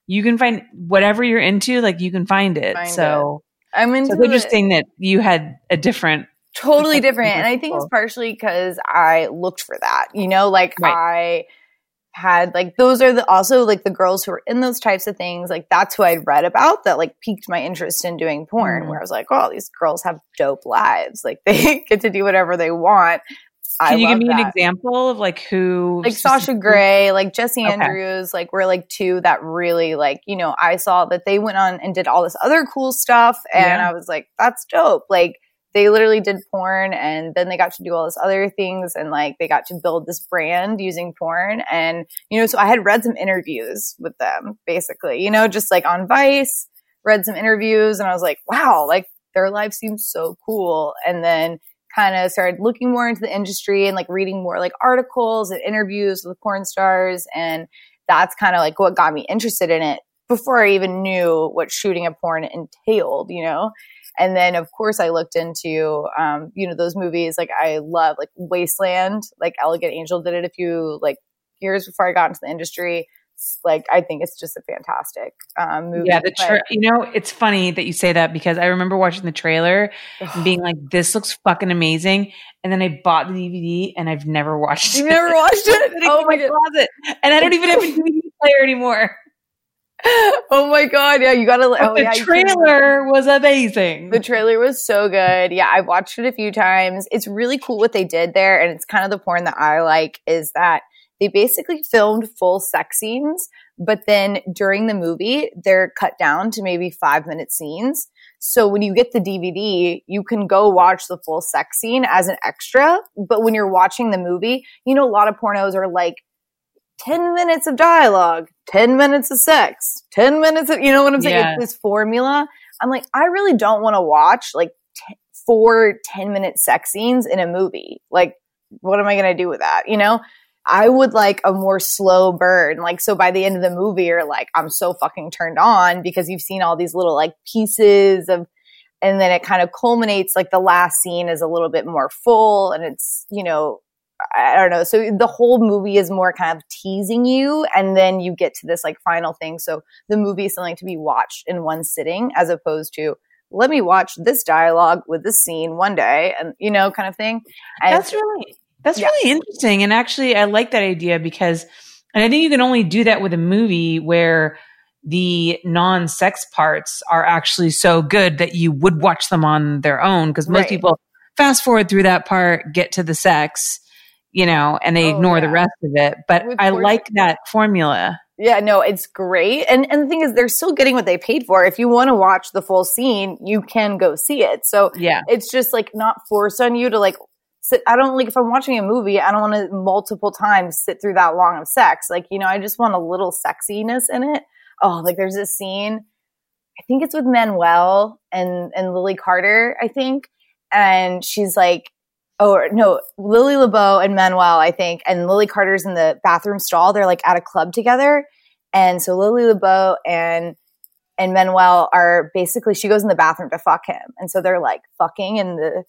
you can find whatever you're into, like you can find it. Find so I'm into so it's the- interesting that you had a different totally different. And I think it's partially because I looked for that, you know, like Right. I had like those are the also like the girls who were in those types of things like that's who i'd read about that like piqued my interest in doing porn Mhm. where i was like oh these girls have dope lives like [laughs] they get to do whatever they want I Can you give me that. an example of like who like Sasha Grey, like Jesse Okay. Andrews, like were like two that really like, you know, I saw that they went on and did all this other cool stuff and Yeah. I was like, that's dope. Like they literally did porn and then they got to do all this other things and like they got to build this brand using porn and you know, so I had read some interviews with them basically, you know, just like on Vice, read some interviews and I was like, wow, like their life seems so cool. And then kind of started looking more into the industry and like reading more like articles and interviews with porn stars. And that's kind of like what got me interested in it before I even knew what shooting a porn entailed, you know? And then of course I looked into, um, you know, those movies like I love like Wasteland, like Elegant Angel did it a few like years before I got into the industry. It's, like I think it's just a fantastic um, movie. Yeah, the but- you know, it's funny that you say that because I remember watching the trailer and being like, "This looks fucking amazing," and then I bought the DVD and I've never watched You it. never watched [laughs] it? Oh my god. closet, and I don't even have a DVD player anymore. [laughs] Oh my god, yeah, you gotta. Oh but Oh the yeah, trailer was amazing. The trailer was so good. Yeah, I've watched it a few times. It's really cool what they did there, and it's kind of the porn that I like is that they basically filmed full sex scenes, but then during the movie, they're cut down to maybe five minute scenes. So when you get the DVD, you can go watch the full sex scene as an extra. But when you're watching the movie, you know, a lot of pornos are like 10 minutes of dialogue, 10 minutes of sex, 10 minutes of, you know what I'm saying? Yeah. It's this formula. I'm like, I really don't want to watch like t- four 10 minute sex scenes in a movie. Like, what am I going to do with that? You know? I would like a more slow burn. Like, so by the end of the movie, you're like, I'm so fucking turned on because you've seen all these little like pieces of, and then it kind of culminates like the last scene is a little bit more full and it's, you know, I don't know. So the whole movie is more kind of teasing you, and then you get to this like final thing. So the movie is something to be watched in one sitting, as opposed to let me watch this dialogue with this scene one day, and you know, kind of thing. And That's really that's Yeah. really interesting, and actually, I like that idea because, and I think you can only do that with a movie where the non-sex parts are actually so good that you would watch them on their own. Because most Right. people fast forward through that part, get to the sex, you know, and they Oh, ignore the rest of it. But With I like that formula. Yeah, no, it's great. And and the thing is they're still getting what they paid for. If you want to watch the full scene, you can go see it. So Yeah. it's just like not forced on you to like sit I don't like if I'm watching a movie, I don't want to multiple times sit through that long of sex. Like, you know, I just want a little sexiness in it. Oh, like there's this scene I think it's with Manuel and and Lily Carter, I think. And she's like oh no, Lily LaBeau and Manuel, I think, and Lily Carter's in the bathroom stall. They're like at a club together. And so Lily LaBeau and and Manuel are basically she goes in the bathroom to fuck him. And so they're like fucking in the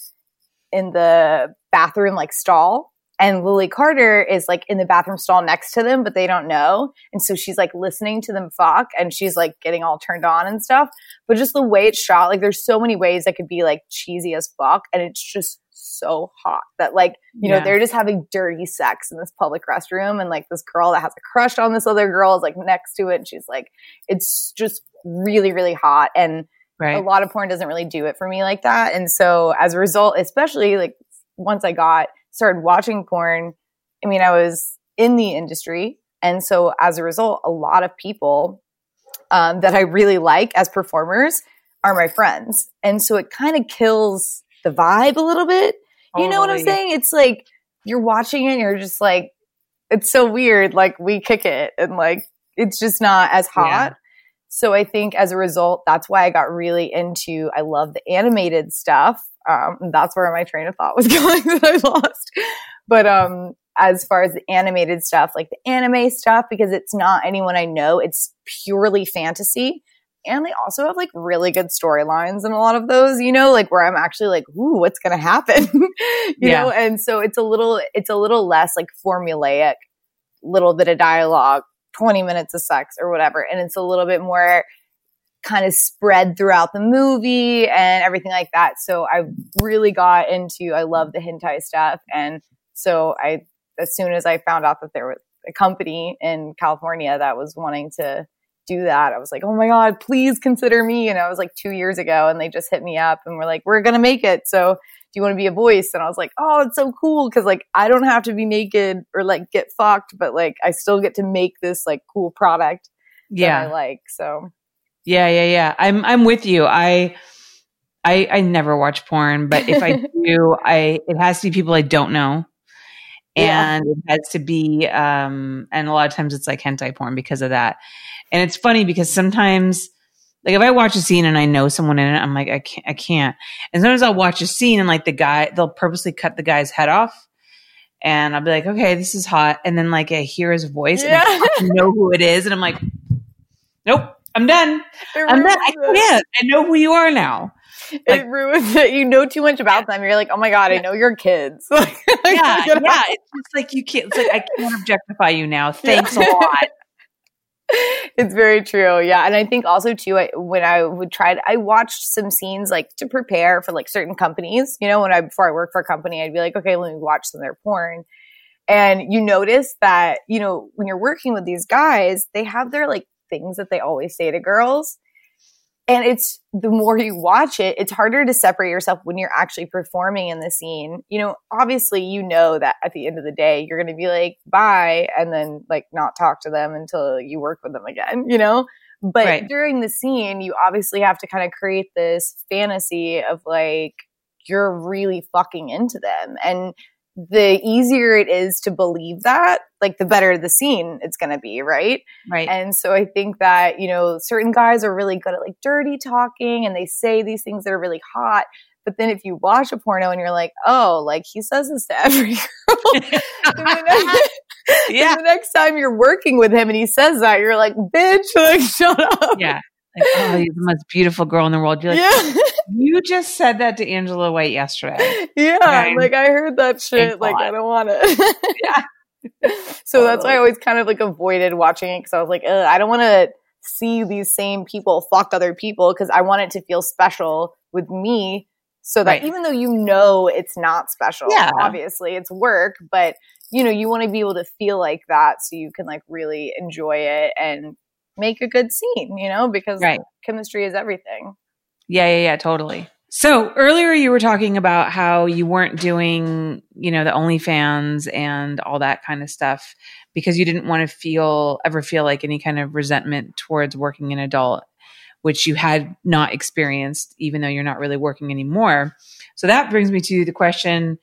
in the bathroom like stall. And Lily Carter is like in the bathroom stall next to them, but they don't know. And so she's like listening to them fuck and she's like getting all turned on and stuff. But just the way it's shot, like there's so many ways that could be like cheesy as fuck. And it's just so hot that like, you know, they're just having dirty sex in this public restroom. And like this girl that has a crush on this other girl is like next to it. And she's like, it's just really, really hot. And a lot of porn doesn't really do it for me like that. And so as a result, especially like once I got started watching porn, I mean, I was in the industry. And so as a result, a lot of people um, that I really like as performers are my friends. And so it kind of kills the vibe a little bit. You know what I'm saying? It's like you're watching it and you're just like, it's so weird. Like we kick it and like it's just not as hot. Yeah. So I think as a result, that's why I got really into, I love the animated stuff. Um, that's where my train of thought was [laughs] going that I lost. But, um, as far as the animated stuff, like the anime stuff, because it's not anyone I know, it's purely fantasy. And they also have like really good storylines in a lot of those, you know, like where I'm actually like, ooh, what's going to happen? [laughs] you Yeah. know, and so it's a little, it's a little less like formulaic, little bit of dialogue, 20 minutes of sex or whatever. And it's a little bit more kind of spread throughout the movie and everything like that. So I really got into, I love the hentai stuff. And so I, as soon as I found out that there was a company in California that was wanting to do that, I was like, oh my God, please consider me. And I was like two years ago and they just hit me up and were like, we're going to make it. So do you want to be a voice? And I was like, oh, it's so cool. Cause like I don't have to be naked or like get fucked, but like I still get to make this like cool product that I like. So Yeah, yeah, yeah. I'm I'm with you. I I I never watch porn, but if I [laughs] do, I it has to be people I don't know. Yeah. And it has to be um and a lot of times it's like hentai porn because of that. And it's funny because sometimes like if I watch a scene and I know someone in it, I'm like, I can't I can't. And sometimes I'll watch a scene and like the guy they'll purposely cut the guy's head off. And I'll be like, okay, this is hot. And then like I hear his voice and I know who it is. And I'm like, Nope, I'm done. I'm not. I can't. I know who you are now. It ruins it. You know too much about them. You're like, oh my god, I know your kids. [laughs] Like, Yeah, yeah. out. It's just like you can't. It's like I can't objectify you now. [laughs] Thanks a lot. [laughs] it's very true. Yeah, and I think also too, I, when I would try, to, I watched some scenes like to prepare for like certain companies. You know, when I before I worked for a company, I'd be like, okay, let me watch some of their porn. And you notice that you know when you're working with these guys, they have their like things that they always say to girls. And it's the more you watch it, it's harder to separate yourself when you're actually performing in the scene. You know, obviously, you know that at the end of the day, you're going to be like, bye, and then like not talk to them until you work with them again, you know? But Right. during the scene, you obviously have to kind of create this fantasy of like, you're really fucking into them. And the easier it is to believe that, like the better the scene it's going to be, right? Right. And so I think that, you know, certain guys are really good at like dirty talking and they say these things that are really hot. But then if you watch a porno and you're like, oh, like he says this to every girl. [laughs] the next, [laughs] yeah. the next time you're working with him and he says that, you're like, bitch, like shut up. Yeah. Like, oh, you're the most beautiful girl in the world. You're like, Yeah. [laughs] you just said that to Angela White yesterday. [laughs] yeah. Okay. Like I heard that shit. Thanks Like. I don't want it. [laughs] Yeah. so that's why I always kind of like avoided watching it because I was like, Ugh, I don't want to see these same people fuck other people because I want it to feel special with me. So that Right. even though you know it's not special, Yeah. obviously it's work, but you know, you want to be able to feel like that so you can like really enjoy it and make a good scene, you know, because Right. chemistry is everything. Yeah, yeah, yeah, totally. So earlier you were talking about how you weren't doing, you know, the OnlyFans and all that kind of stuff because you didn't want to feel ever feel like any kind of resentment towards working an adult, which you had not experienced, even though you're not really working anymore. So that brings me to the question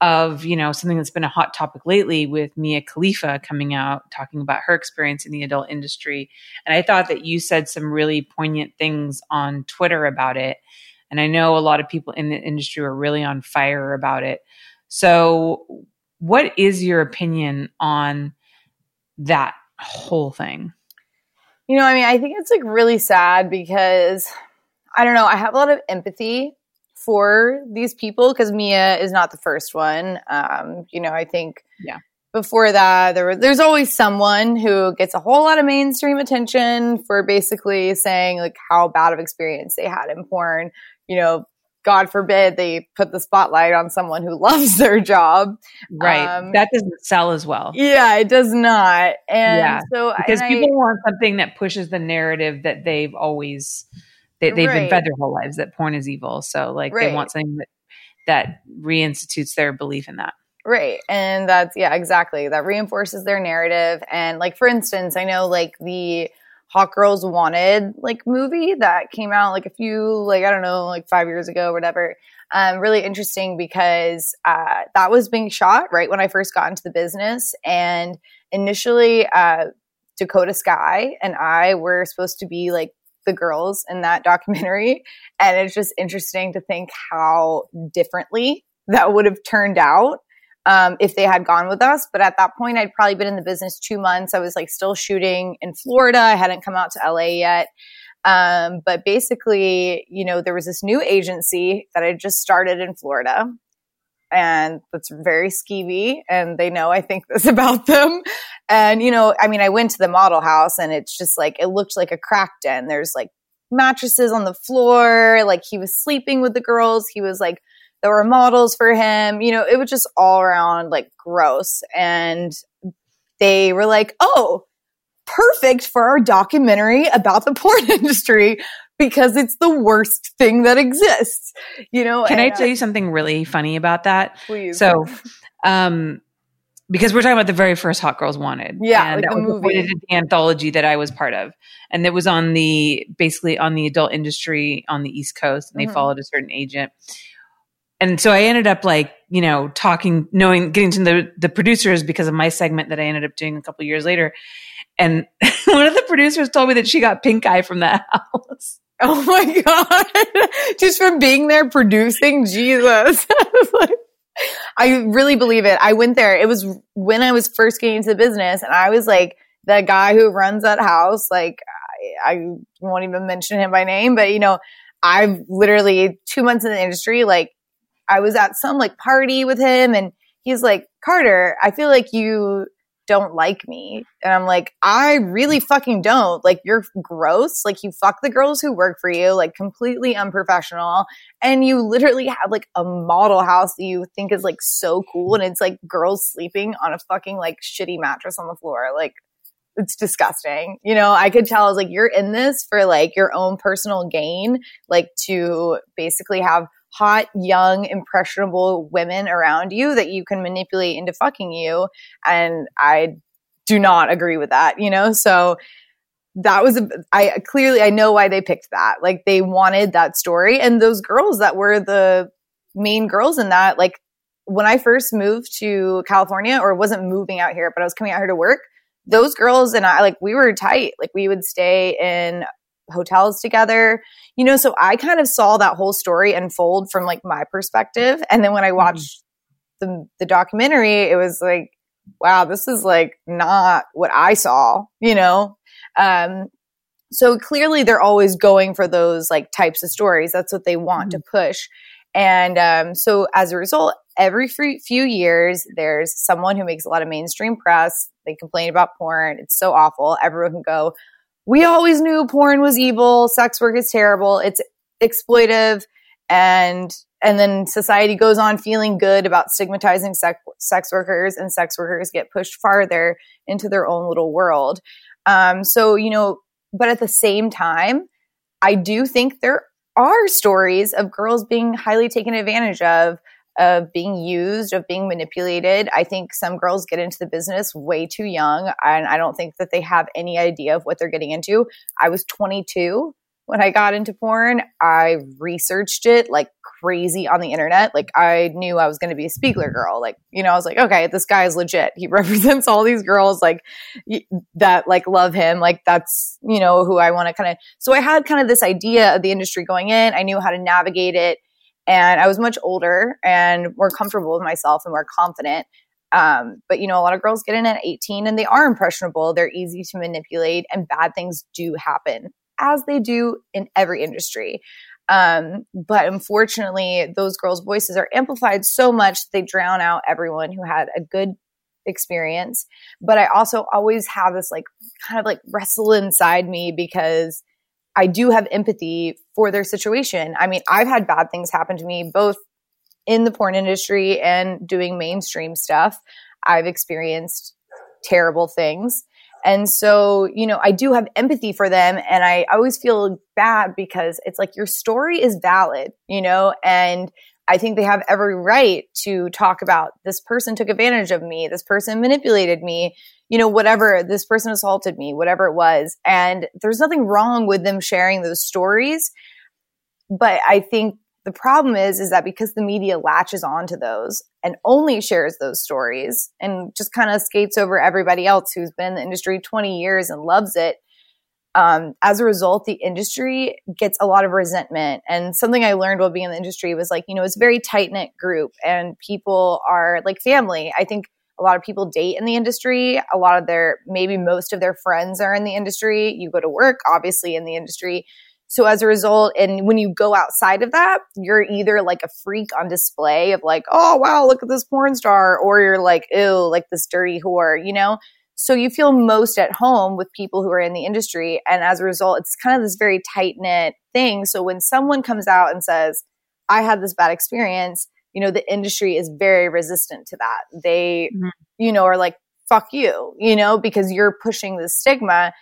of, you know, something that's been a hot topic lately with Mia Khalifa coming out talking about her experience in the adult industry. And I thought that you said some really poignant things on Twitter about it and I know a lot of people in the industry are really on fire about it. So, what is your opinion on that whole thing? You know, I mean, I think it's like really sad because I don't know, I have a lot of empathy for these people because Mia is not the first one. Um, you know, I think yeah. Before that, there were, there's always someone who gets a whole lot of mainstream attention for basically saying like how bad of experience they had in porn you know, God forbid they put the spotlight on someone who [laughs] loves their job. Right. Um, that doesn't sell as well. Yeah, it does not. And yeah. so because people I, want something that pushes the narrative that they've always they, they've right. been fed their whole lives that porn is evil. So like right. they want something that that reinstitutes their belief in that. Right. And that's yeah, exactly. That reinforces their narrative. And like for instance, I know like the Hot Girls Wanted like movie that came out like a few like I don't know like five years ago or whatever. Um, really interesting because uh, that was being shot right when I first got into the business, and initially uh, Dakota Skye and I were supposed to be like the girls in that [laughs] documentary, and it's just interesting to think how differently that would have turned out um, if they had gone with us. But at that point, I'd probably been in the business two months. I was like still shooting in Florida. I hadn't come out to LA yet. Um, but basically, you know, there was this new agency that I just started in Florida. And that's very skeevy, and they know I think this [laughs] about them. And, you know, I mean, I went to the model house and it's just like, it looked like a crack den. There's like mattresses on the floor. Like he was sleeping with the girls. He was like there were models for him. You know, it was just all around like gross. And they were like, oh, perfect for our documentary about the [laughs] porn industry because it's the worst thing that exists. You know, can and, I tell you something really funny about that? Please. So, [laughs] um, because we're talking about the very first Hot Girls Wanted. Yeah, and like that the was movie. the anthology that I was part of. And it was on the basically on the adult industry on the East Coast and they mm-hmm. followed a certain agent and so I ended up like, you know, talking, knowing, getting to the, the producers because of my segment that I ended up doing a couple years later. And [laughs] one of the producers told me that she got pink eye from that [laughs] house. Oh my God. [laughs] Just from being there producing, Jesus. I really believe it. I went there. It was when I was first getting into the business and I was like, the guy who runs that house, like, I, I won't even mention him by name, but you know, I've literally two months in the industry, like I was at some like party with him and he's like, Carter, I feel like you don't like me. And I'm like, I really fucking don't. Like, you're gross. Like, you fuck the girls who work for you, like, completely unprofessional. And you literally have like a model house that you think is like so cool. And it's like girls sleeping on a fucking like shitty mattress on the floor. Like, it's disgusting. You know, I could tell I was like, you're in this for like your own personal gain, like to basically have hot, young, impressionable women around you that you can manipulate into fucking you. And I do not agree with that, you know? So that was, a, I clearly, I know why they picked that. Like they wanted that story. And those girls that were the main girls in that, like when I first moved to California or wasn't moving out here, but I was coming out here to work, those girls and I, like, we were tight. Like we would stay in hotels together. You know, so I kind of saw that whole story unfold from like my perspective. And then when I mm-hmm. watched the the documentary, it was like, wow, this is like not what I saw, you know? Um so clearly they're always going for those like types of stories. That's what they want mm-hmm. to push. And um, so as a result, every few years, there's someone who makes a lot of mainstream press. They complain about porn. It's so awful. Everyone can go, we always knew porn was evil, sex work is terrible, it's exploitive, and and then society goes on feeling good about stigmatizing sex, sex workers, and sex workers get pushed farther into their own little world. Um, so you know, but at the same time, I do think there are stories of girls being highly taken advantage of, of being used, of being manipulated. I think some girls get into the business way too young, and I don't think that they have any idea of what they're getting into. I was 22 when I got into porn. I researched it like crazy on the internet. Like I knew I was going to be a Spiegler girl. Like, you know, I was like, okay, this guy is legit. He [laughs] represents all these girls like that like love him. Like that's, you know, who I want to kind of So I had kind of this idea of the industry going in. I knew how to navigate it and I was much older and more comfortable with myself and more confident. Um, but you know, a lot of girls get in at 18 and they are impressionable. They're easy to manipulate and bad things do happen as they do in every industry. Um, but unfortunately, those girls' voices are amplified so much they drown out everyone who had a good experience. But I also always have this like kind of like wrestle inside me because I do have empathy for their situation. I mean, I've had bad things happen to me both in the porn industry and doing mainstream stuff. I've experienced terrible things. And so, you know, I do have empathy for them and I always feel bad because it's like your story is valid, you know, and I think they have every right to talk about this person took advantage of me, this person manipulated me, you know, whatever, this person assaulted me, whatever it was. And there's nothing wrong with them sharing those stories. But I think the problem is, is that because the media latches onto those and only shares those stories and just kind of skates over everybody else who's been in the industry 20 years and loves it, um, as a result, the industry gets a lot of resentment. And something I learned while being in the industry was like, you know, it's a very tight knit group and people are like family. I think a lot of people date in the industry. A lot of their, maybe most of their friends are in the industry. You go to work, obviously, in the industry. So as a result, and when you go outside of that, you're either like a freak on display of like, oh wow, look at this porn star, or you're like, ew, like this dirty whore, you know? So you feel most at home with people who are in the industry. And as a result, it's kind of this very tight knit thing. So when someone comes out and says, I had this bad experience, you know, the industry is very resistant to that. They, mm-hmm. you know, are like, fuck you, you know, because you're pushing the stigma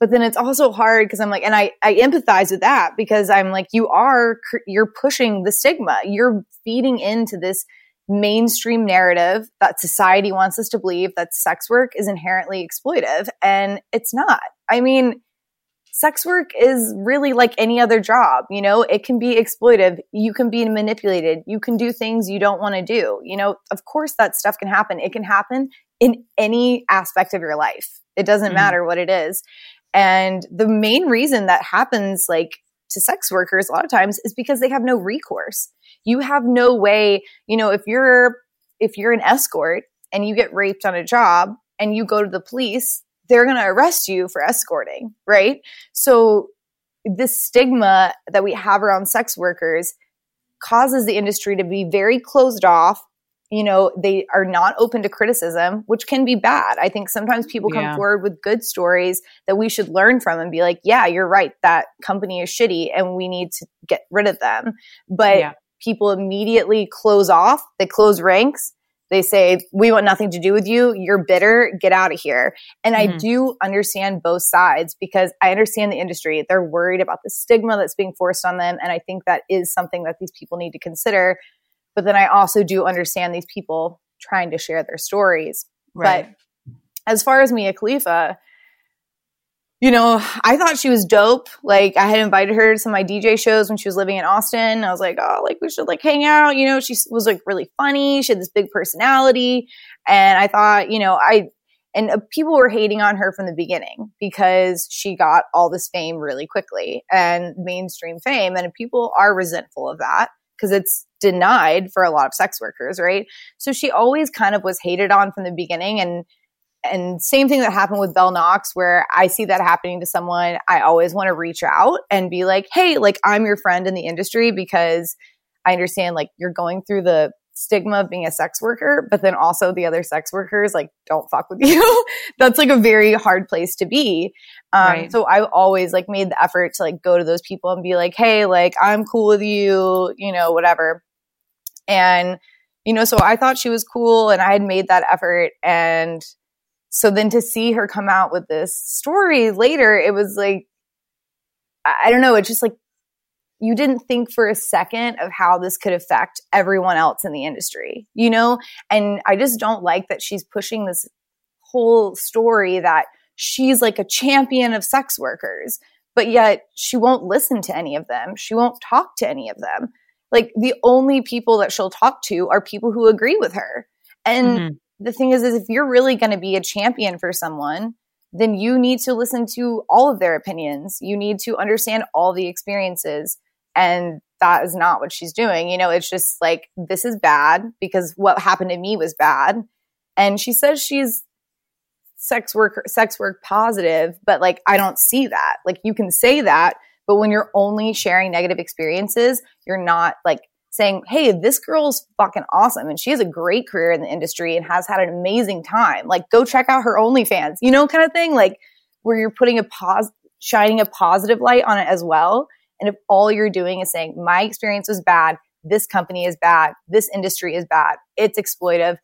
but then it's also hard because I'm like, and I, I empathize with that because I'm like, you are, you're pushing the stigma. You're feeding into this mainstream narrative that society wants us to believe that sex work is inherently exploitive. And it's not. I mean, sex work is really like any other job. You know, it can be exploitive. You can be manipulated. You can do things you don't want to do. You know, of course that stuff can happen. It can happen in any aspect of your life. It doesn't mm. matter what it is. And the main reason that happens like to sex workers a lot of times is because they have no recourse. You have no way, you know, if you're if you're an escort and you get raped on a job and you go to the police, they're going to arrest you for escorting, right? So this stigma that we have around sex workers causes the industry to be very closed off you know, they are not open to criticism, which can be bad. I think sometimes people come yeah. forward with good stories that we should learn from and be like, yeah, you're right. That company is shitty and we need to get rid of them. But yeah. people immediately close off, they close ranks. They say, we want nothing to do with you. You're bitter. Get out of here. And mm-hmm. I do understand both sides because I understand the industry. They're worried about the stigma that's being forced on them. And I think that is something that these people need to consider but then I also do understand these people trying to share their stories. Right. But as far as Mia Khalifa, you know, I thought she was dope. Like I had invited her to some of my DJ shows when she was living in Austin. I was like, oh, like we should like hang out. You know, she was like really funny. She had this big personality. And I thought, you know, I, and uh, people were hating on her from the beginning because she got all this fame really quickly and mainstream fame. And people are resentful of that because it's denied for a lot of sex workers, right? So she always kind of was hated on from the beginning and and same thing that happened with Belle Knox, where I see that happening to someone, I always want to reach out and be like, hey, like I'm your friend in the industry because I understand like you're going through the stigma of being a sex worker, but then also the other sex workers like don't fuck with [laughs] you. That's like a very hard place to be. Um, right. so I always like made the effort to like go to those people and be like, Hey, like I'm cool with you, you know, whatever. And, you know, so I thought she was cool and I had made that effort. And so then to see her come out with this story later, it was like, I don't know, it just like you didn't think for a second of how this could affect everyone else in the industry, you know? And I just don't like that she's pushing this whole story that she's like a champion of sex workers, but yet she won't listen to any of them. She won't talk to any of them. Like the only people that she'll talk to are people who agree with her. And mm-hmm. The thing is, is if you're really going to be a champion for someone, then you need to listen to all of their opinions. You need to understand all the experiences. And that is not what she's doing. You know, it's just like, this is bad because what happened to me was bad. And she says she's sex work, sex work positive, but like, I don't see that. Like, you can say that, but when you're only sharing negative experiences, you're not like saying, Hey, this girl's fucking awesome. And she has a great career in the industry and has had an amazing time. Like, go check out her OnlyFans, you know, kind of thing. Like, where you're putting a pause, shining a positive light on it as well. And if all you're doing is saying, my experience was bad, this company is bad, this industry is bad, it's exploitive,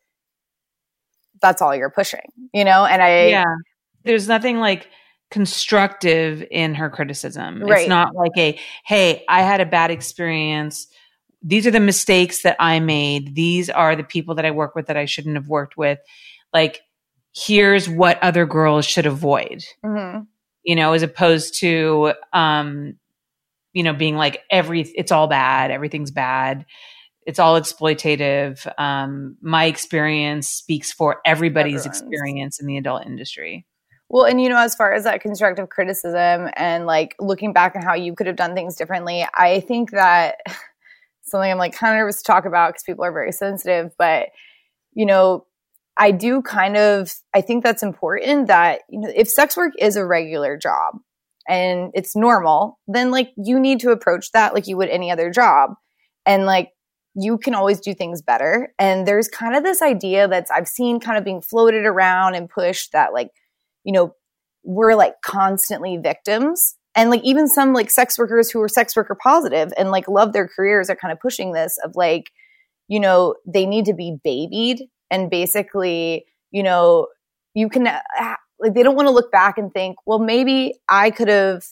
that's all you're pushing, you know? And I, yeah, there's nothing like, constructive in her criticism. Right. It's not like a, hey, I had a bad experience. These are the mistakes that I made. These are the people that I work with that I shouldn't have worked with. Like, here's what other girls should avoid. Mm-hmm. You know, as opposed to, um, you know, being like every, it's all bad, everything's bad it's all exploitative. Um, my experience speaks for everybody's Everyone's. experience in the adult industry. Well, and you know, as far as that constructive criticism and like looking back on how you could have done things differently, I think that [laughs] something I'm like kind of nervous to talk about because people are very sensitive, but you know, I do kind of I think that's important that you know if sex work is a regular job and it's normal, then like you need to approach that like you would any other job. And like you can always do things better. And there's kind of this idea that's I've seen kind of being floated around and pushed that like you know, we're like constantly victims. And like even some like sex workers who are sex worker positive and like love their careers are kind of pushing this of like, you know, they need to be babied and basically, you know, you can uh, like they don't want to look back and think, well, maybe I could have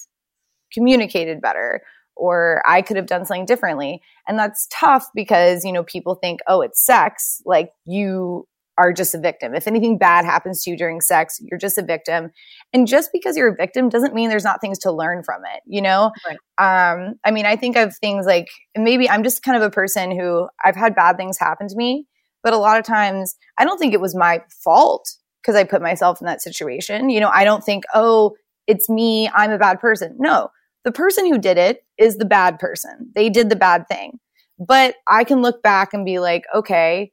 communicated better or I could have done something differently. And that's tough because, you know, people think, oh, it's sex. Like you are just a victim. If anything bad happens to you during sex, you're just a victim. And just because you're a victim doesn't mean there's not things to learn from it, you know? Right. Um, I mean, I think of things like maybe I'm just kind of a person who I've had bad things happen to me, but a lot of times I don't think it was my fault because I put myself in that situation. You know, I don't think, oh, it's me, I'm a bad person. No, the person who did it is the bad person. They did the bad thing. But I can look back and be like, okay,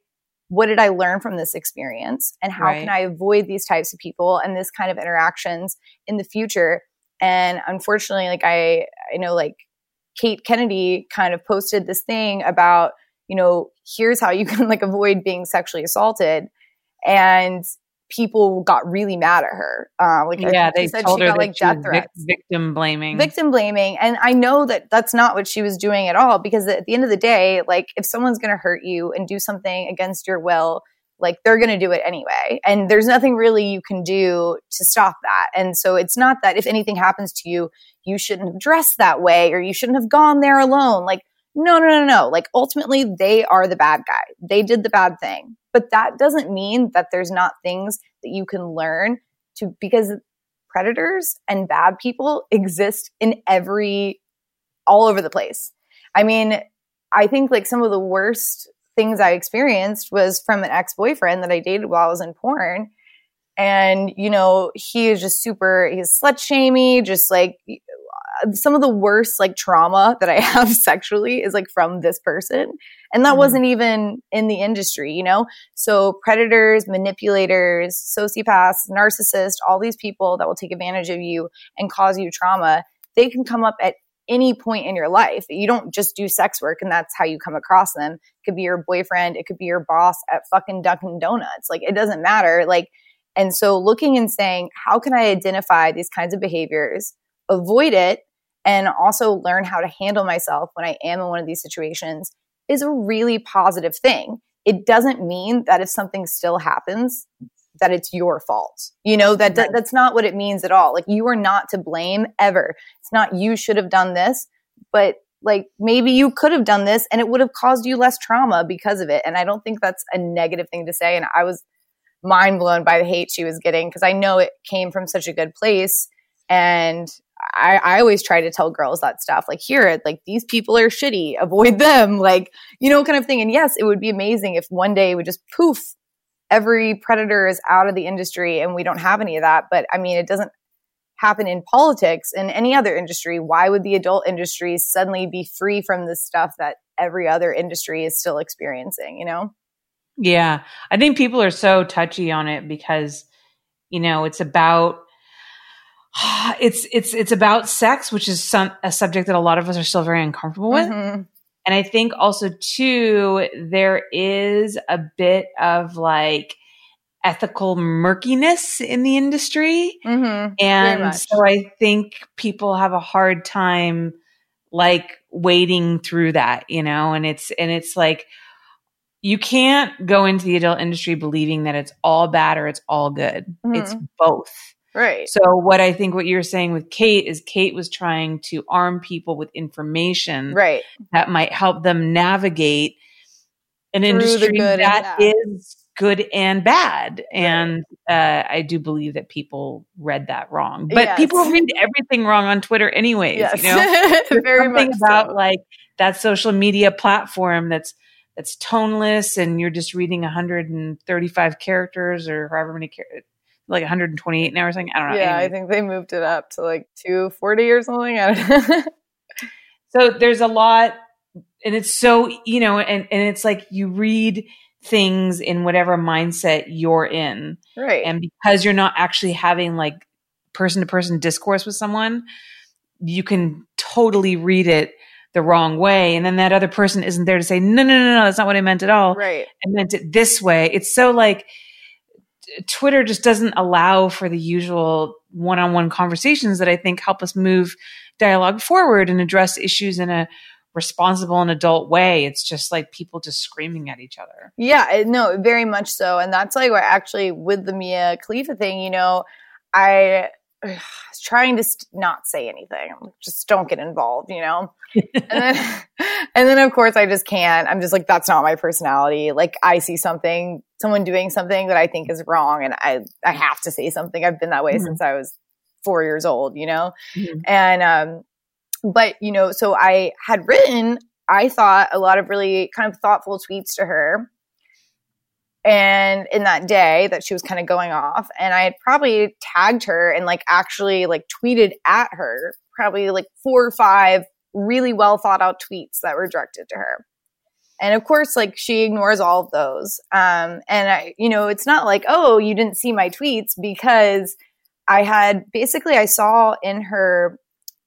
what did I learn from this experience and how right. can I avoid these types of people and this kind of interactions in the future? And unfortunately, like I, I know like Kate Kennedy kind of posted this thing about, you know, here's how you can like avoid being sexually assaulted. And people got really mad at her. Uh, like yeah, they said told she her got like death threats, victim blaming, victim blaming, and I know that that's not what she was doing at all. Because at the end of the day, like if someone's going to hurt you and do something against your will, like they're going to do it anyway, and there's nothing really you can do to stop that. And so it's not that if anything happens to you, you shouldn't have dressed that way or you shouldn't have gone there alone. Like no, no, no, no. Like ultimately, they are the bad guy. They did the bad thing. But that doesn't mean that there's not things that you can learn to, because predators and bad people exist in every, all over the place. I mean, I think like some of the worst things I experienced was from an ex boyfriend that I dated while I was in porn. And, you know, he is just super, he's slut shamey, just like some of the worst like trauma that I [laughs] have sexually is like from this person. And that mm wasn't even in the industry, you know? So predators, manipulators, sociopaths, narcissists, all these people that will take advantage of you and cause you trauma, they can come up at any point in your life. You don't just do sex work and that's how you come across them. It could be your boyfriend, it could be your boss at fucking Dunkin' Donuts. Like it doesn't matter. Like, and so looking and saying, how can I identify these kinds of behaviors, avoid it, and also learn how to handle myself when I am in one of these situations is a really positive thing. It doesn't mean that if something still happens, that it's your fault. You know, that, that that's not what it means at all. Like you are not to blame ever. It's not you should have done this, but like maybe you could have done this and it would have caused you less trauma because of it. And I don't think that's a negative thing to say. And I was mind blown by the hate she was getting because I know it came from such a good place. And I, I always try to tell girls that stuff like, here, like these people are shitty, avoid them, [laughs] like, you know, kind of thing. And yes, it would be amazing if one day we just poof, every predator is out of the industry and we don't have any of that. But I mean, it doesn't happen in politics and any other industry. Why would the adult industry suddenly be free from the stuff that every other industry is still experiencing, you know? Yeah. I think people are so touchy on it because, you know, it's about [sighs] it's it's it's about sex, which is some a subject that a lot of us are still very uncomfortable with. Mm-hmm. And I think also too there is a bit of like ethical murkiness in the industry. Mm-hmm. And so I think people have a hard time like wading through that, you know, and it's, and it's like, you can't go into the adult industry believing that it's all bad or it's all good. Mm-hmm. It's both. Right. So what I think what you're saying with Kate is Kate was trying to arm people with information right. that might help them navigate an Through industry that is good and bad. And uh, I do believe that people read that wrong. But yes. people read everything wrong on Twitter, anyways. Yes. You know, [laughs] very much about so. like that social media platform that's that's toneless, and you're just reading 135 characters or however many characters. Like 128 now or something. I don't know. Yeah, I think they moved it up to like 240 or something. I don't know. [laughs] so there's a lot, and it's so you know, and and it's like you read things in whatever mindset you're in. Right. And because you're not actually having like person to person discourse with someone, you can totally read it the wrong way. And then that other person isn't there to say, no, no, no, no, that's not what I meant at all. Right. I meant it this way. It's so like Twitter just doesn't allow for the usual one on one conversations that I think help us move dialogue forward and address issues in a responsible and adult way. It's just like people just screaming at each other. Yeah, no, very much so. And that's like what actually with the Mia Khalifa thing, you know, I was trying to st- not say anything. Just don't get involved, you know? and then, [laughs] and then of course I just can't. I'm just like, that's not my personality. Like I see something, someone doing something that I think is wrong and I, I have to say something. I've been that way mm-hmm. since I was four years old, you know? Mm-hmm. And, um, but, you know, so I had written, I thought, a lot of really kind of thoughtful tweets to her. And in that day that she was kind of going off, and I had probably tagged her and like actually like tweeted at her, probably like four or five really well thought out tweets that were directed to her. And of course, like she ignores all of those. Um, and I, you know, it's not like, oh, you didn't see my tweets because I had basically, I saw in her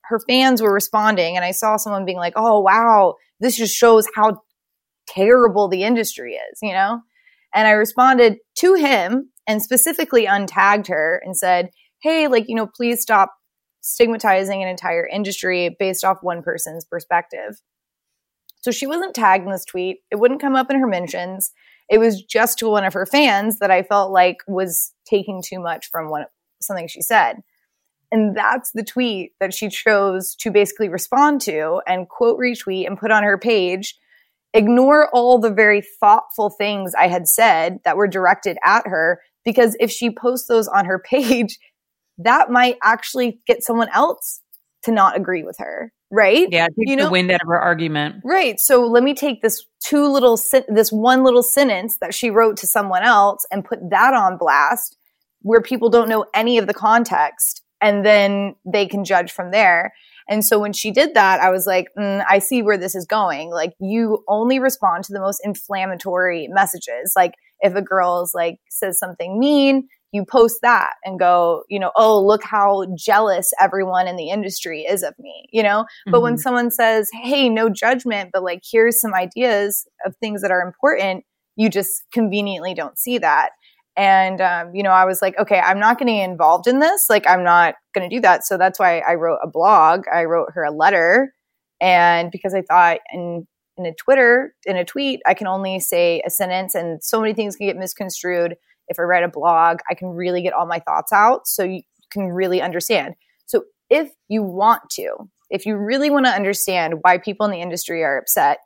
her fans were responding and I saw someone being like, "Oh, wow, this just shows how terrible the industry is," you know? And I responded to him and specifically untagged her and said, "Hey, like, you know, please stop stigmatizing an entire industry based off one person's perspective." So she wasn't tagged in this tweet. It wouldn't come up in her mentions. It was just to one of her fans that I felt like was taking too much from one something she said. And that's the tweet that she chose to basically respond to and quote retweet and put on her page. Ignore all the very thoughtful things I had said that were directed at her because if she posts those on her [laughs] page, that might actually get someone else to not agree with her, right? Yeah, you know, the wind out of her argument. Right. So let me take this two little this one little sentence that she wrote to someone else and put that on blast where people don't know any of the context and then they can judge from there. And so when she did that, I was like, mm, I see where this is going. Like you only respond to the most inflammatory messages. Like if a girl's like says something mean, you post that and go, you know, oh, look how jealous everyone in the industry is of me, you know? Mm-hmm. But when mm-hmm. someone says, hey, no judgment, but like here's some ideas of things that are important, you just conveniently don't see that. And, um, you know, I was like, okay, I'm not getting involved in this. Like, I'm not going to do that. So that's why I wrote a blog. I wrote her a letter. And because I thought in, in a Twitter, in a tweet, I can only say a sentence and so many things can get misconstrued. If I write a blog, I can really get all my thoughts out so you can really understand. So if you want to, if you really want to understand why people in the industry are upset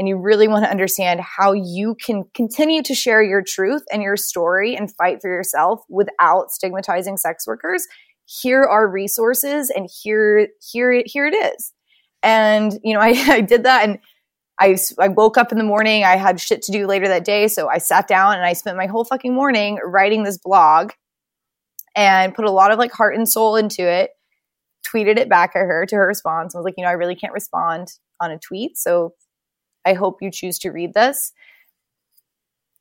and you really want to understand how you can continue to share your truth and your story and fight for yourself without stigmatizing sex workers, here are resources and here here here it is. And you know, [laughs] I, I did that and I, I woke up in the morning. I had shit to do later that day. So I sat down and I spent my whole fucking morning writing this blog and put a lot of like heart and soul into it. Tweeted it back at her to her response. I was like, you know, I really can't respond on a tweet. So I hope you choose to read this.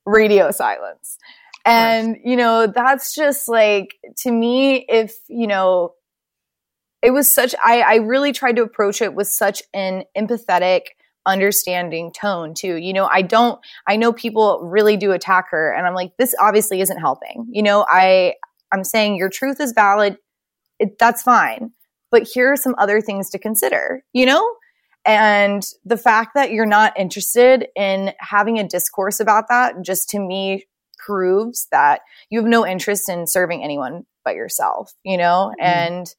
Radio silence. And, you know, that's just like, to me, if, you know, it was such, I, I really tried to approach it with such an empathetic, understanding tone too. You know, I don't, I know people really do attack her and I'm like, this obviously isn't helping. You know, I, I'm saying your truth is valid. It, that's fine. But here are some other things to consider, you know? And the fact that you're not interested in having a discourse about that just to me proves that you have no interest in serving anyone but yourself, you know? Mm-hmm. And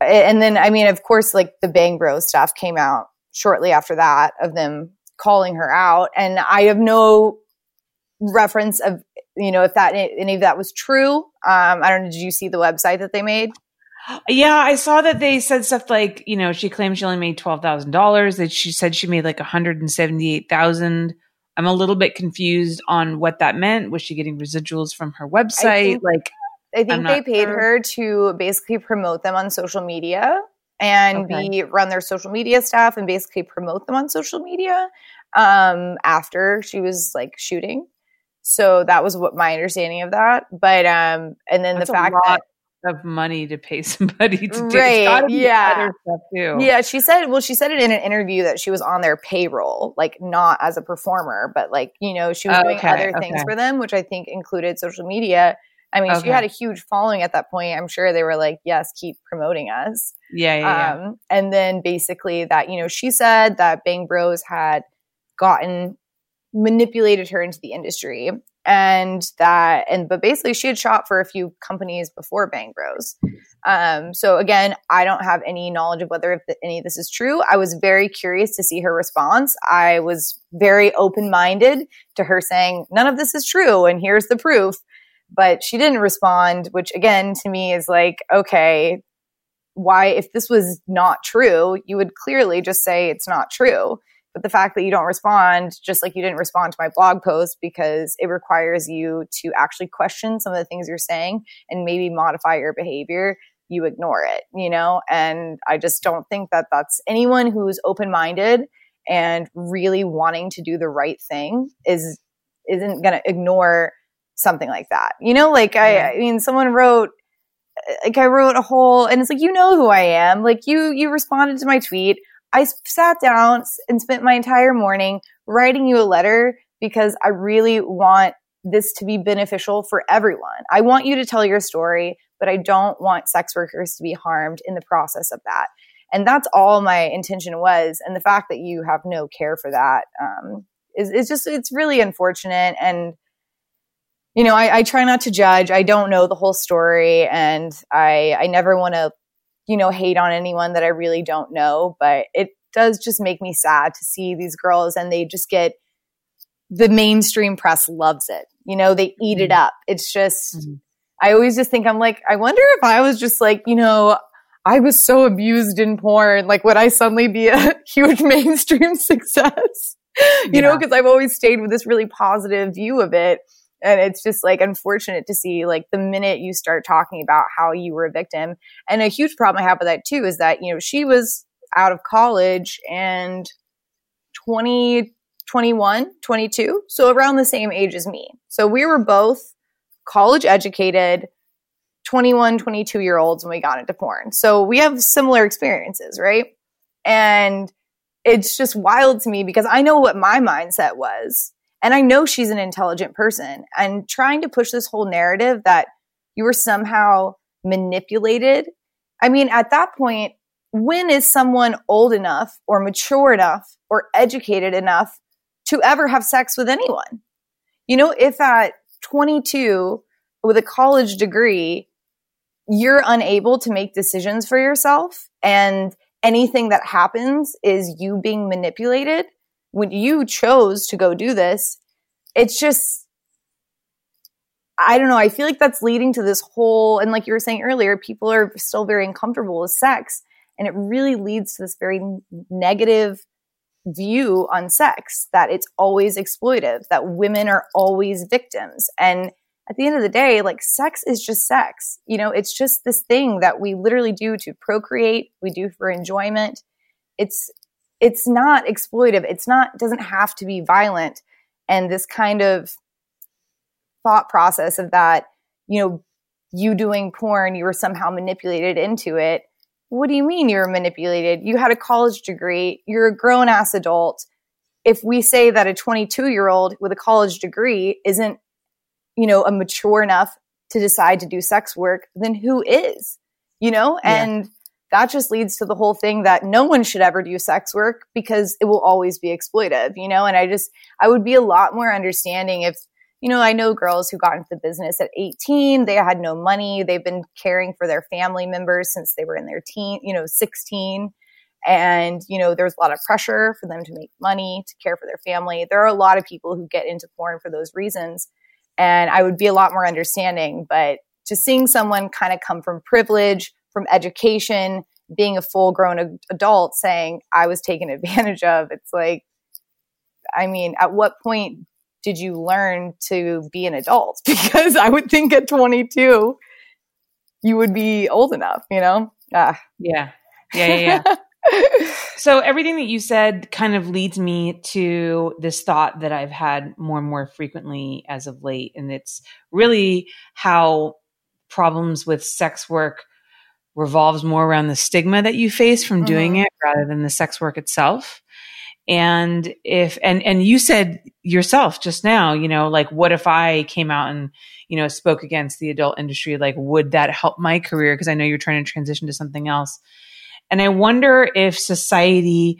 and then I mean, of course, like the Bang Bros stuff came out shortly after that of them calling her out. And I have no reference of, you know, if that any of that was true. Um, I don't know. Did you see the website that they made? Yeah, I saw that they said stuff like, you know, she claimed she only made twelve thousand dollars. That she said she made like one hundred and seventy eight thousand. I'm a little bit confused on what that meant. Was she getting residuals from her website? think, like, I think they paid sure. her to basically promote them on social media and okay. be run their social media stuff and basically promote them on social media um, after she was like shooting. So that was what my understanding of that. But um, and then That's the fact that of money to pay [laughs] somebody to do right, yeah, yeah. She said, well, she said it in an interview that she was on their payroll, like not as a performer, but like you know she was doing other okay. things for them, which I think included social media. I mean, okay. she had a huge following at that point. I'm sure they were like, yes, keep promoting us. Yeah, yeah, um, yeah. And then basically that, you know, she said that Bang Bros had gotten manipulated her into the industry and that and but basically she had shot for a few companies before bang bros. Um, so again i don't have any knowledge of whether the, any of this is true. I was very curious to see her response. I was very open-minded to her saying none of this is true and here's the proof. But she didn't respond which again to me is like okay why if this was not true you would clearly just say it's not true but the fact that you don't respond, just like you didn't respond to my blog post, because it requires you to actually question some of the things you're saying and maybe modify your behavior, you ignore it, you know? And I just don't think that that's anyone who's open minded and really wanting to do the right thing is isn't going to ignore something like that. You know, like I, I mean, someone wrote, like I wrote a whole, and it's like, you know who I am. Like you, you responded to my tweet. I sat down and spent my entire morning writing you a letter because I really want this to be beneficial for everyone. I want you to tell your story, but I don't want sex workers to be harmed in the process of that. And that's all my intention was. And the fact that you have no care for that um, is, is just, it's really unfortunate. And, you know, I, I try not to judge. I don't know the whole story and I, I never want to you know, hate on anyone that I really don't know, but it does just make me sad to see these girls and they just get the mainstream press loves it. You know, they eat it mm-hmm. up. It's just, mm-hmm. I always just think I'm like, I wonder if I was just like, you know, I was so abused in porn. Like, would I suddenly be a [laughs] huge mainstream [laughs] success? you yeah. know, because I've always stayed with this really positive view of it and it's just like unfortunate to see like the minute you start talking about how you were a victim. And a huge problem i have with that too is that you know she was out of college and 20 21 22 so around the same age as me. So we were both college educated 21 22 year olds when we got into porn. So we have similar experiences right? And it's just wild to me because i know what my mindset was and I know she's an intelligent person. And trying to push this whole narrative that you were somehow manipulated. I mean, at that point, when is someone old enough or mature enough or educated enough to ever have sex with anyone? You know, if at 22 with a college degree, you're unable to make decisions for yourself and anything that happens is you being manipulated when you chose to go do this it's just i don't know i feel like that's leading to this whole and like you were saying earlier people are still very uncomfortable with sex and it really leads to this very negative view on sex that it's always exploitive that women are always victims and at the end of the day, like sex is just sex. You know, it's just this thing that we literally do to procreate, we do for enjoyment. It's it's not exploitive. It's not doesn't have to be violent. And this kind of thought process of that, you know, you doing porn, you were somehow manipulated into it. What do you mean you were manipulated? You had a college degree, you're a grown ass adult. If we say that a 22 year old with a college degree isn't you know, a mature enough to decide to do sex work, then who is? You know, yeah. and that just leads to the whole thing that no one should ever do sex work because it will always be exploitive, you know? And I just, I would be a lot more understanding if, you know, I know girls who got into the business at 18, they had no money, they've been caring for their family members since they were in their teen, you know, 16. And, you know, there's a lot of pressure for them to make money, to care for their family. There are a lot of people who get into porn for those reasons and I would be a lot more understanding. But just seeing someone kind of come from privilege, from education, being a full grown adult saying, I was taken [laughs] advantage of, it's like, I mean, at what point did you learn to be an adult? [laughs] Because I would think at 22, you would be old enough, you know? Ah. Yeah. Yeah. Yeah. yeah. [laughs] so everything that you said kind of leads me to this thought that I've had more and more frequently as of late. And it's really how problems with sex work revolves more around the stigma that you face from mm-hmm. doing it rather than the sex work itself. And if, and, and you said yourself just now, you know, like, what if I came out and, you know, spoke against the adult industry? Like, would that help my career? Cause I know you're trying to transition to something else. And I wonder if society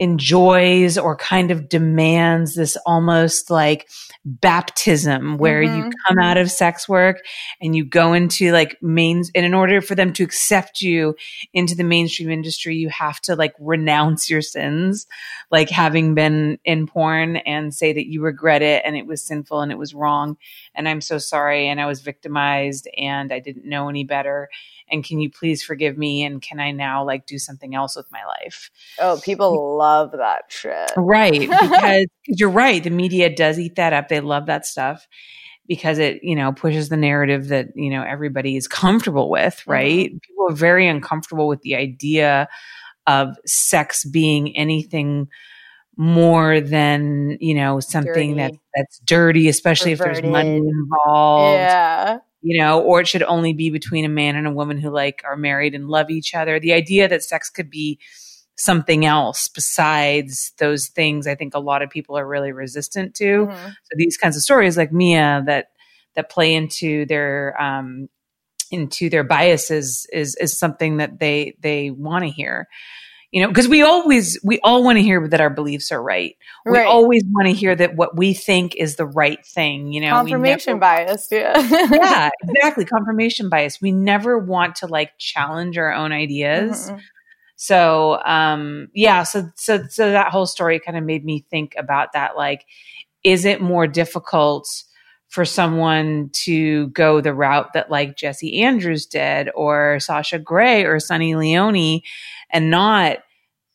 enjoys or kind of demands this almost like baptism where mm-hmm. you come out of sex work and you go into like mains and in order for them to accept you into the mainstream industry you have to like renounce your sins like having been in porn and say that you regret it and it was sinful and it was wrong and I'm so sorry and I was victimized and I didn't know any better and can you please forgive me and can I now like do something else with my life? Oh, people love that shit. Right, [laughs] because you're right, the media does eat that up. They love that stuff because it, you know, pushes the narrative that, you know, everybody is comfortable with, mm-hmm. right? Mm-hmm. People are very uncomfortable with the idea of sex being anything more than you know something that that's dirty especially Perverted. if there's money involved yeah you know, or it should only be between a man and a woman who like are married and love each other. The idea that sex could be something else besides those things, I think a lot of people are really resistant to. Mm-hmm. So these kinds of stories like Mia that that play into their um into their biases is is something that they they want to hear you know because we always we all want to hear that our beliefs are right. We always want to hear that what we think is the right thing you know? Confirmation never, bias yeah. [laughs] Yeah exactly confirmation bias. We never want to like challenge our own ideas. Mm-hmm. so um yeah so so so that whole story kind of made me think about that like is it more difficult for someone to go the route that like Jessie Andrews did or Sasha Grey or Sunny Leone and not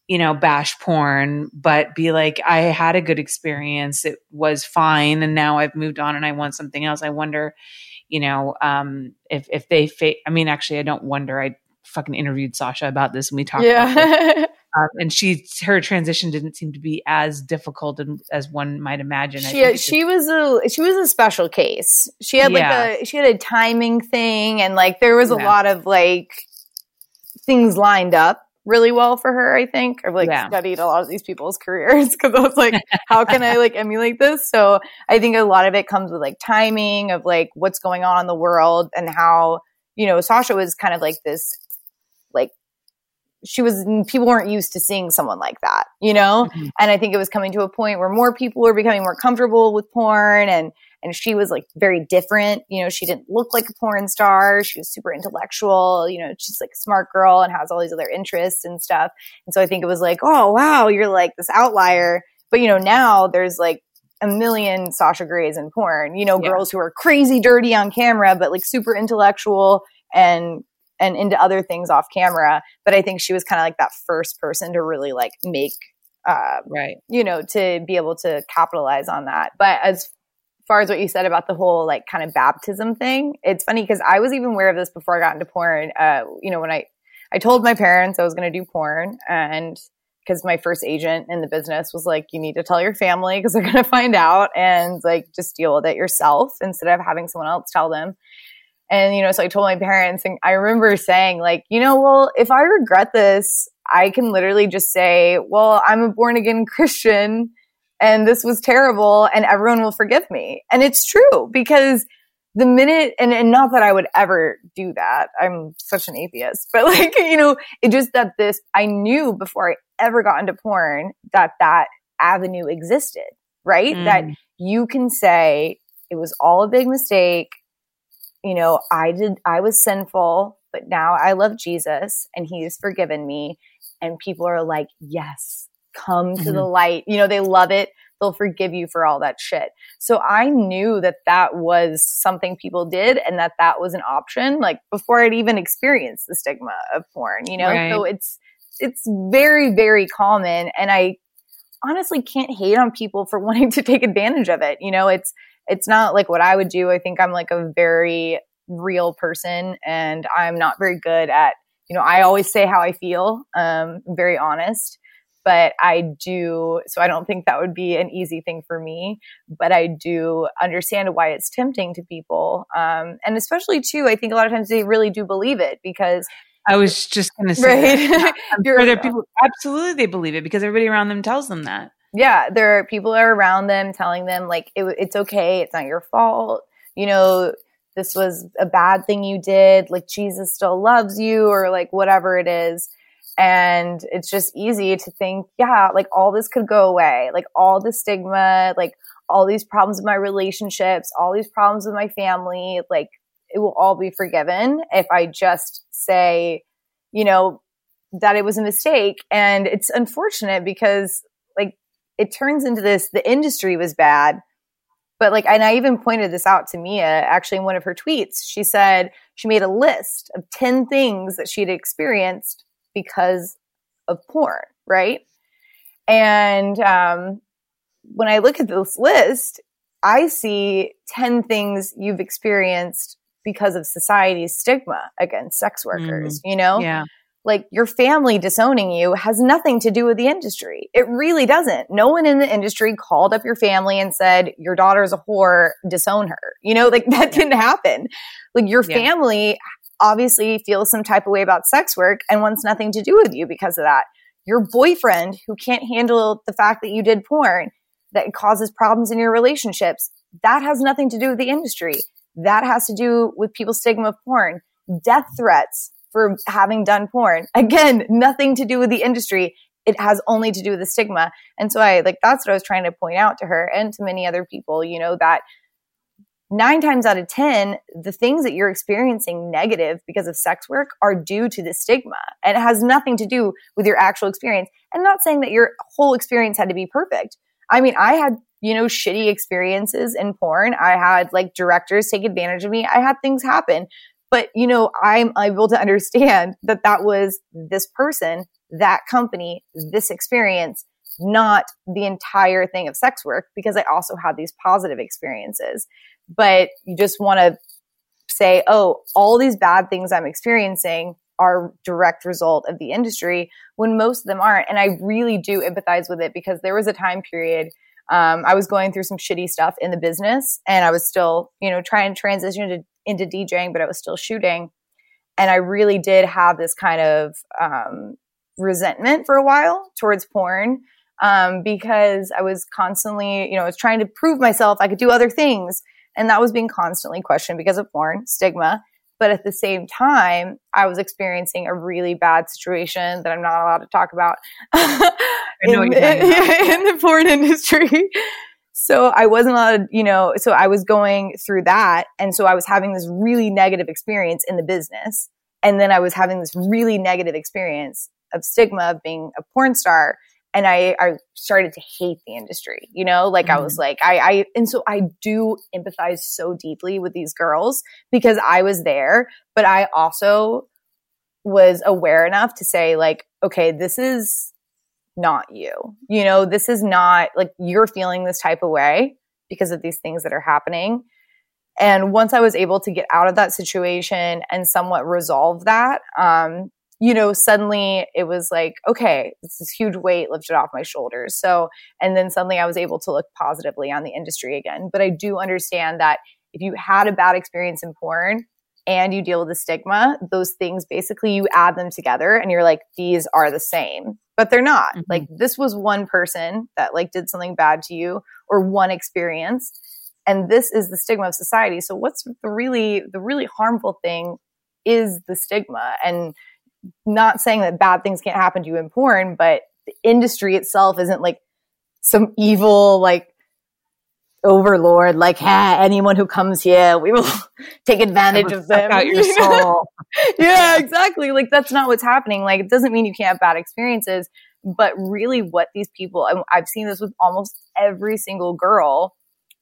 you know bash porn but be like i had a good experience it was fine and now i've moved on and i want something else i wonder you know um if if they fa- i mean actually i don't wonder i fucking interviewed sasha about this and we talked yeah. [laughs] Um, and she her transition didn't seem to be as difficult as one might imagine. She she was a she was a special case. She had yeah. like a she had a timing thing, and like there was a yeah. lot of like things lined up really well for her, I think. I've like yeah. studied a lot of these people's [laughs] careers because I was like, how can I like emulate this? So I think a lot of it comes with like timing of like what's going on in the world and how, you know, Sasha was kind of like this, like, she was, people weren't used to seeing someone like that, you know? Mm-hmm. And I think it was coming to a point where more people were becoming more comfortable with porn and, and she was like very different. You know, she didn't look like a porn star. She was super intellectual. You know, she's like a smart girl and has all these other interests and stuff. And so I think it was like, oh wow, you're like this outlier. But you know, now there's like a million Sasha Greys in porn. You know, yeah. girls who are crazy dirty on camera, but like super intellectual and and into other things off camera. But I think she was kind of like that first person to really like make uh, right you know to be able to capitalize on that but as far as what you said about the whole like kind of baptism thing it's funny because i was even aware of this before i got into porn uh, you know when i i told my parents i was going to do porn and because my first agent in the business was like you need to tell your family because they're going [laughs] to find out and like just deal with it yourself instead of having someone else tell them. And, you know, so I told my parents and I remember saying like, you know, well, if I regret this, I can literally just say, well, I'm a born again Christian and this was terrible and everyone will forgive me. And it's true because the minute, and, and not that I would ever do that. I'm such an atheist, [laughs] but like, you know, it just that this, I knew before I ever got into porn that that avenue existed, right? Mm. That you can say it was all a big mistake you know, I did, I was sinful, but now I love Jesus and he's forgiven me. And people are like, yes, come to mm-hmm. the light. You know, they love it. They'll forgive you for all that shit. So I knew that that was something people did and that that was an option, like before I'd even experienced the stigma of porn, you know? Right. So it's, it's very, very common. And I honestly can't hate on people for [laughs] wanting to take advantage of it. You know, it's, it's not like what I would do. I think I'm like a very real person and I'm not very good at, you know, I always say how I feel. Um, I'm very honest, but I do, so I don't think that would be an easy thing for me, but I do understand why it's tempting to people. Um, and especially too, I think a lot of times they really do believe it because I was just going to say, right? [laughs] Sure there people absolutely they believe it because everybody around them tells them that yeah, there are people are around them telling them like it, it's okay, it's not your fault. You know, this was a bad thing you did. Like Jesus still loves you, or like whatever it is. And it's just easy to think, yeah, like all this could go away, like all the stigma, like all these problems with my relationships, all these problems with my family, like it will all be forgiven if I just say, you know, that it was a mistake. And it's unfortunate because like it turns into this the industry was bad. But like and i even pointed this out to mia actually in one of her tweets. She said she made a list of 10 things that she had experienced because of porn right and um, when i look at this list i see 10 things you've experienced because of society's stigma against sex workers mm. you know yeah like your family disowning you has nothing to do with the industry. It really doesn't. No one in the industry called up your family and said, your daughter's a whore, disown her. You know, like [laughs] that didn't happen. Like your yeah. family obviously feels some type of way about sex work and wants nothing to do with you because of that. Your boyfriend who can't handle the fact that you did porn that causes problems in your relationships, that has nothing to do with the industry. That has to do with people's stigma of porn. Death threats for having done porn. [laughs] Again, nothing to do with the industry. It has only to do with the stigma. And so I like, that's what I was trying to point out to her and to many other people, you know, that nine times out of 10, the things that you're experiencing negative because of sex work are due to the stigma. And it has nothing to do with your actual experience. And not saying that your whole experience had to be perfect. I mean, I had, you know, shitty experiences in porn. I had like directors take advantage of me. I had things happen. But, you know, I'm able to understand that that was this person, that company, this experience, not the entire thing of sex work because I also had these positive experiences. But you just want to say, oh, all these bad things I'm experiencing are direct result of the industry when most of them aren't. And I really do empathize with it because there was a time period um, I was going through some shitty stuff in the business and I was still, you know, trying to transition to into DJing, but I was still shooting. And I really did have this kind of um, resentment for a while towards porn um, because I was constantly, you know, I was trying to prove myself I could do other things. And that was being constantly questioned because of porn, stigma. But at the same time, I was experiencing a really bad situation that I'm not allowed to talk about [laughs] [laughs] in, in, in the porn industry. so I wasn't allowed, you know, so I was going through that. And so I was having this really negative experience in the business. And then I was having this really negative experience of stigma of being a porn star. And I, I started to hate the industry, you know, like mm-hmm. I was like, I, I, and so I do empathize so deeply with these girls because I was there, but I also was aware enough to say like, okay, this is not you. You know, this is not like you're feeling this type of way because of these things that are happening. And once I was able to get out of that situation and somewhat resolve that, um, you know, suddenly it was like, okay, this is huge weight lifted off my shoulders. So, and then suddenly I was able to look positively on the industry again. But I do understand that if you had a bad experience in porn, and you deal with the stigma, those things basically you add them together and you're like, these are the same, but they're not. Mm-hmm. Like this was one person that like did something bad to you or one experience. And this is the stigma of society. So what's the really, the really harmful thing is the stigma and not saying that bad things can't happen to you in porn, but the industry itself isn't like some evil, like overlord, like, hey, anyone who comes here, we will [laughs] take advantage of them. Out [laughs] your soul. [laughs] yeah, exactly. Like that's not what's happening. Like it doesn't mean you can't have bad experiences, but really what these people, I've seen this with almost every single girl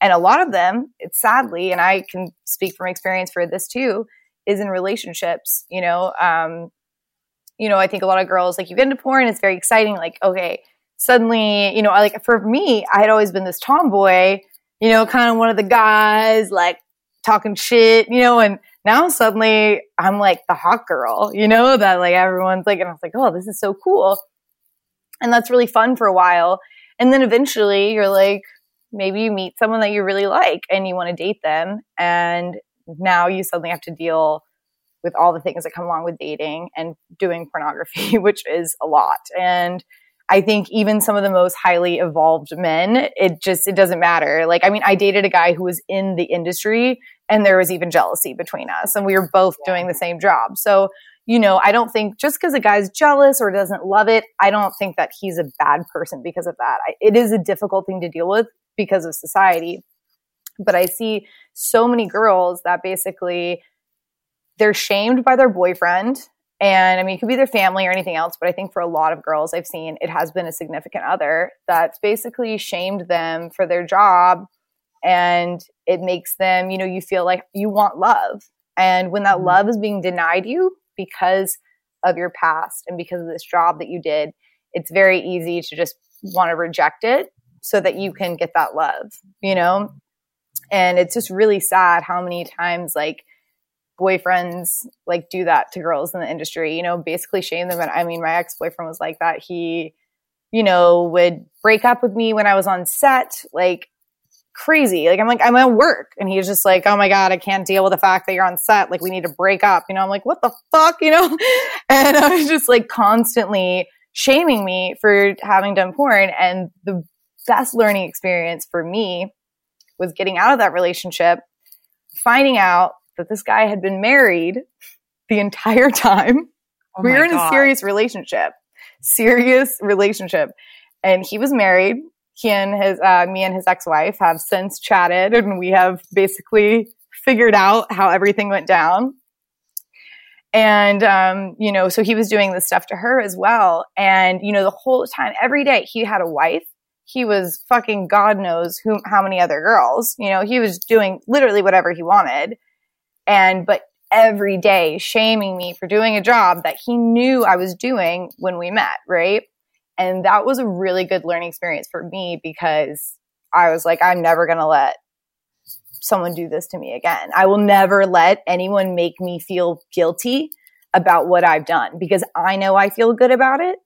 and a lot of them, it's sadly, and I can speak from experience for this too, is in relationships, you know, um, you know, I think a lot of girls like you get into porn, it's very exciting. Like, okay, suddenly, you know, like for me, I had always been this tomboy you know, kind of one of the guys like talking shit, you know, and now suddenly I'm like the hot girl, you know, that like everyone's like, and I was like, oh, this is so cool. And that's really fun for a while. And then eventually you're like, maybe you meet someone that you really like and you want to date them. And now you suddenly have to deal with all the things that come along with dating and doing pornography, [laughs] which is a lot. And I think even some of the most highly evolved men, it just, it doesn't matter. Like, I mean, I dated a guy who was in the industry and there was even jealousy between us and we were both yeah. doing the same job. So, you know, I don't think just because a guy's jealous or doesn't love it, I don't think that he's a bad person because of that. I, it is a difficult thing to deal with because of society. But I see so many girls that basically they're shamed by their boyfriend and I mean, it could be their family or anything else, but I think for a lot of girls I've seen, it has been a significant other that's basically shamed them for their job. And it makes them, you know, you feel like you want love. And when that mm-hmm. love is being denied you because of your past and because of this job that you did, it's very easy to just want to reject it so that you can get that love, you know? And it's just really sad how many times, like, boyfriends like do that to girls in the industry, you know, basically shame them. And I mean, my ex boyfriend was like that. He, you know, would break up with me when I was on set, like crazy. Like I'm like, I'm at work. And he's just like, oh my God, I can't deal with the fact that you're on set. Like we need to break up. You know, I'm like, what the fuck, you know? [laughs] And I was just like constantly shaming me for having done porn. And the best learning experience for me was getting out of that relationship, finding out that this guy had been married the entire time. Oh we were in God. a serious relationship, serious relationship. And he was married. He and his, uh, me and his ex-wife have since chatted and we have basically figured out how everything went down. And, um, you know, so he was doing this stuff to her as well. And, you know, the whole time, every day he had a wife. He was fucking God knows who, how many other girls, you know, he was doing literally whatever he wanted and but every day shaming me for doing a job that he knew I was doing when we met, right? And that was a really good learning experience for me because I was like, I'm never going to let someone do this to me again. I will never let anyone make me feel guilty about what I've done because I know I feel good about it.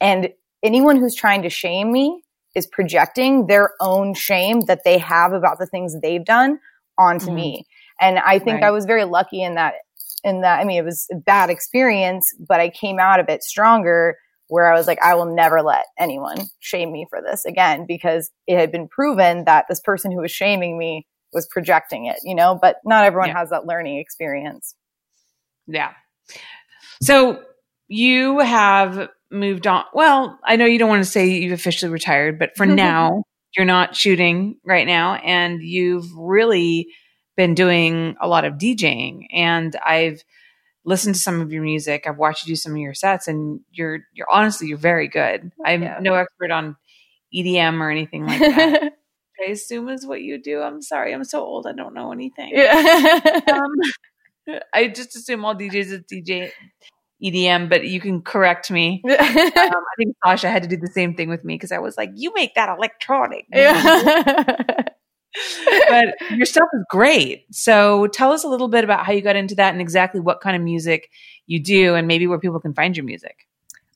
And anyone who's trying to shame me is projecting their own shame that they have about the things they've done onto mm. me. And I think right. I was very lucky in that, in that, I mean, it was a bad experience, but I came out of it stronger where I was like, I will never let anyone shame me for this again because it had been proven that this person who was shaming me was projecting it, you know, but not everyone yeah. has that learning experience. Yeah. So you have moved on. Well, I know you don't want to say you've officially retired, but for [laughs] now, you're not shooting right now and you've really been doing a lot of DJing and I've listened to some of your music. I've watched you do some of your sets and you're you're honestly you're very good. I'm Yeah. no expert on EDM or anything like that. [laughs] I assume is what you do. I'm sorry. I'm so old. I don't know anything. yeah. Um, [laughs] I just assume all DJs is DJ EDM, but you can correct me. [laughs] Um, I think Sasha had to do the same thing with me because I was like, "You make that electronic." yeah. But your stuff is great. So tell us a little bit about how you got into that and exactly what kind of music you do, and maybe where people can find your music.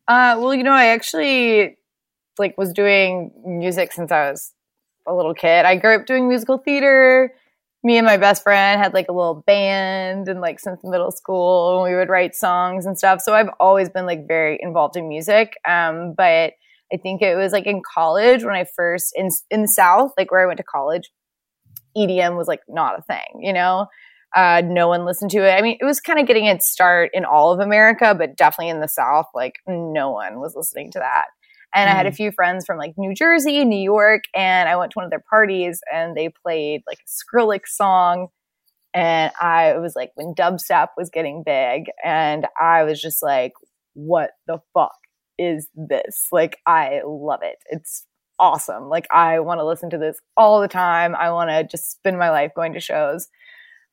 Uh, well, you know, I actually like was doing music since I was a little kid. I grew up doing musical theater. Me and my best friend had like a little band and like since middle school and we would write songs and stuff. So I've always been like very involved in music. Um, but I think it was like in college when I first in in the South, like where I went to college, EDM was like not a thing, you know. Uh, no one listened to it. I mean, it was kind of getting its start in all of America, but definitely in the South, like no one was listening to that. And I had a few friends from like New Jersey, New York, and I went to one of their parties and they played like a Skrillex song. And I it was like when dubstep was getting big, and I was just like, what the fuck is this? Like, I love it. It's awesome. Like, I want to listen to this all the time. I want to just spend my life going to shows.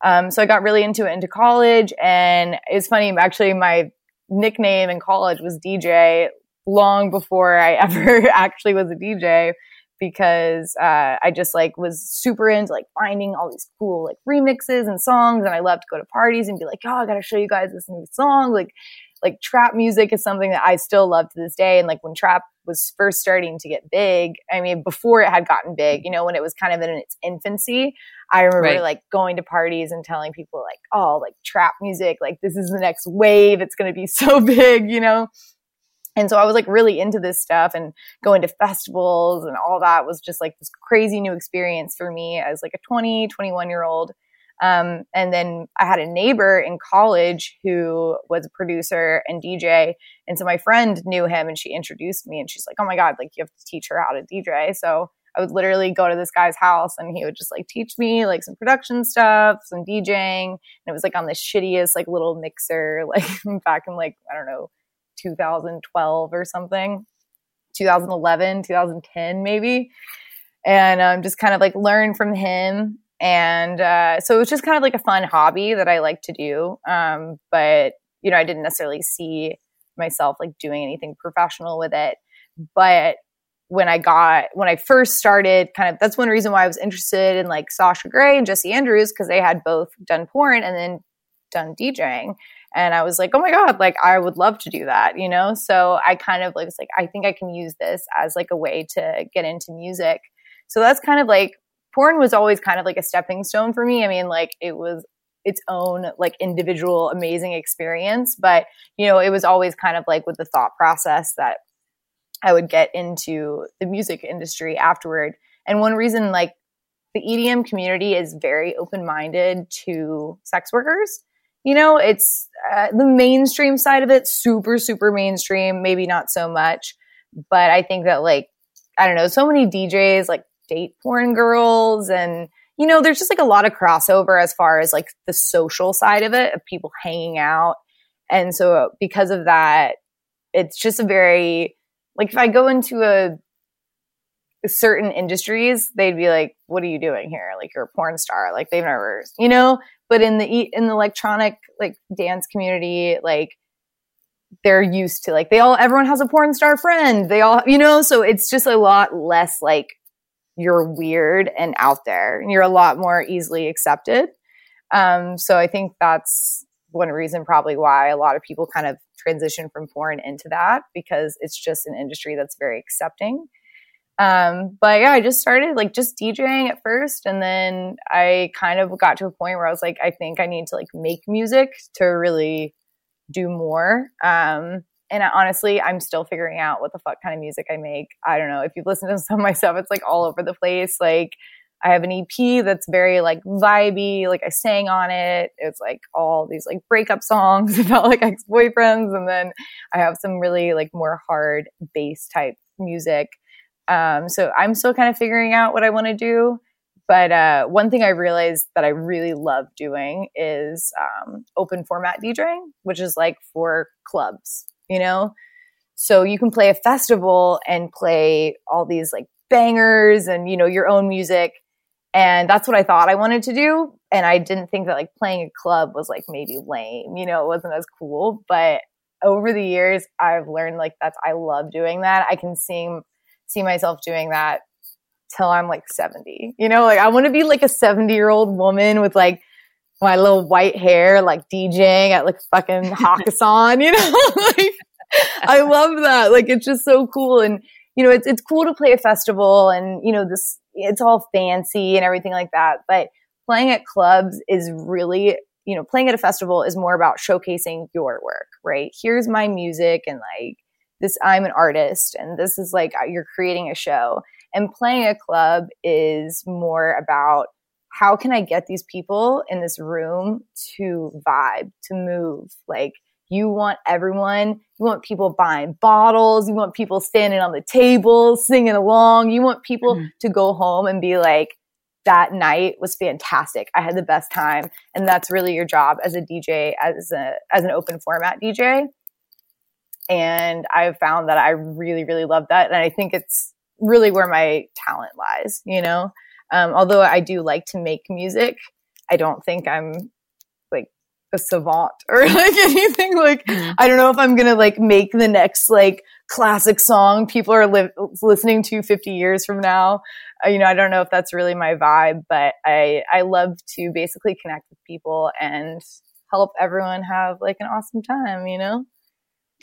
Um, so I got really into it into college, and it's funny. Actually, my nickname in college was DJ long before I [laughs] ever actually was a DJ because uh, I just like was super into like finding all these cool like remixes and songs, and I love to go to parties and be like, oh, I got to show you guys this new song. Like, like trap music is something that I still love to this day. And like when trap was first starting to get big, I mean, before it had gotten big, you know, when it was kind of in its infancy, I remember Right. like going to parties and telling people like, oh, like trap music, like this is the next wave. It's going to be [laughs] so big, you know? And so I was like really into this stuff and going to festivals and all that was just like this crazy new experience for me as like a 20, 21 year old. Um, and then I had a neighbor in college who was a producer and DJ. And so my friend knew him and she introduced me and she's like, oh my God, like you have to teach her how to DJ. So I would literally go to this guy's house and he would just like teach me like some production stuff, some DJing. And it was like on the shittiest like little mixer, [laughs] like back in like, I don't know, 2012 or something, 2011, 2010 maybe. And um, just kind of like learn from him. And uh, so it was just kind of like a fun hobby that I like to do. Um, but, you know, I didn't necessarily see myself like doing anything professional with it. But when I got, when I first started, kind of, that's one reason why I was interested in like Sasha Grey and Jessie Andrews, because they had both done porn and then done DJing. And I was like, oh my God, like I would love to do that, you know? So I kind of like, was like, I think I can use this as like a way to get into music. So that's kind of like, porn was always kind of like a stepping stone for me. I mean, like it was its own like individual amazing experience, but you know, it was always kind of like with the thought process that I would get into the music industry afterward. And one reason like the EDM community is very open minded to sex workers. You know, it's uh, the mainstream side of it, super, super mainstream, maybe not so much. But I think that, like, I don't know, so many DJs like date porn girls and, you know, there's just like a lot of crossover as far as like the social side of it, of people hanging out. And so uh, because of that, it's just a very, like, if I go into a, certain industries, they'd be like, "What are you doing here? Like you're a porn star." Like they've never, you know. But in the in the electronic like dance community, like they're used to like they all everyone has a porn star friend. They all, you know. So it's just a lot less like you're weird and out there, and you're a lot more easily accepted. Um, so I think that's one reason probably why a lot of people kind of transition from porn into that because it's just an industry that's very accepting. Um, but yeah, I just started like just DJing at first, and then I kind of got to a point where I was like, I think I need to like make music to really do more. Um, and honestly, I'm still figuring out what the fuck kind of music I make. I don't know if you've listened to [laughs] some of my stuff; it's like all over the place. Like I have an EP that's very like vibey. Like I sang on it. It's like all these like breakup songs [laughs] about like ex boyfriends, and then I have some really like more hard bass type music Um, so I'm still kind of figuring out what I want to do. But uh, one thing I realized that I really love doing is um, open format DJing, which is like for clubs, you know? So you can play a festival and play all these like bangers and, you know, your own music. And that's what I thought I wanted to do. And I didn't think that like playing a club was like maybe lame, you know, it wasn't as cool. But over the years, I've learned like that's, I love doing that. I can see, see myself doing that till I'm like 70. You know, like I want to be like a 70 year old woman with like my little white hair, like DJing at like fucking [laughs] Hakkasan, you know? [laughs] like I love that. Like it's just so cool. And, you know, it's, it's cool to play a festival and, you know, this, it's all fancy and everything like that. But playing at clubs is really, you know, playing at a festival is more about showcasing your work, right? Here's my music and like, this I'm an artist and this is like you're creating a show and playing a club is more about how can I get these people in this room to vibe, to move? Like, you want everyone, you want people buying bottles, you want people standing on the table, singing along, you want people mm-hmm. to go home and be like, that night was fantastic. I had the best time. And that's really your job as a DJ, as a as an open format DJ. And I've found that I really, really love that. And I think it's really where my talent lies, you know? Um, although I do like to make music, I don't think I'm like a savant or [laughs] like anything. Like, mm-hmm. I don't know if I'm going to like make the next like classic song people are li- listening to 50 years from now. Uh, you know, I don't know if that's really my vibe, but I, I love to basically connect with people and help everyone have like an awesome time, you know?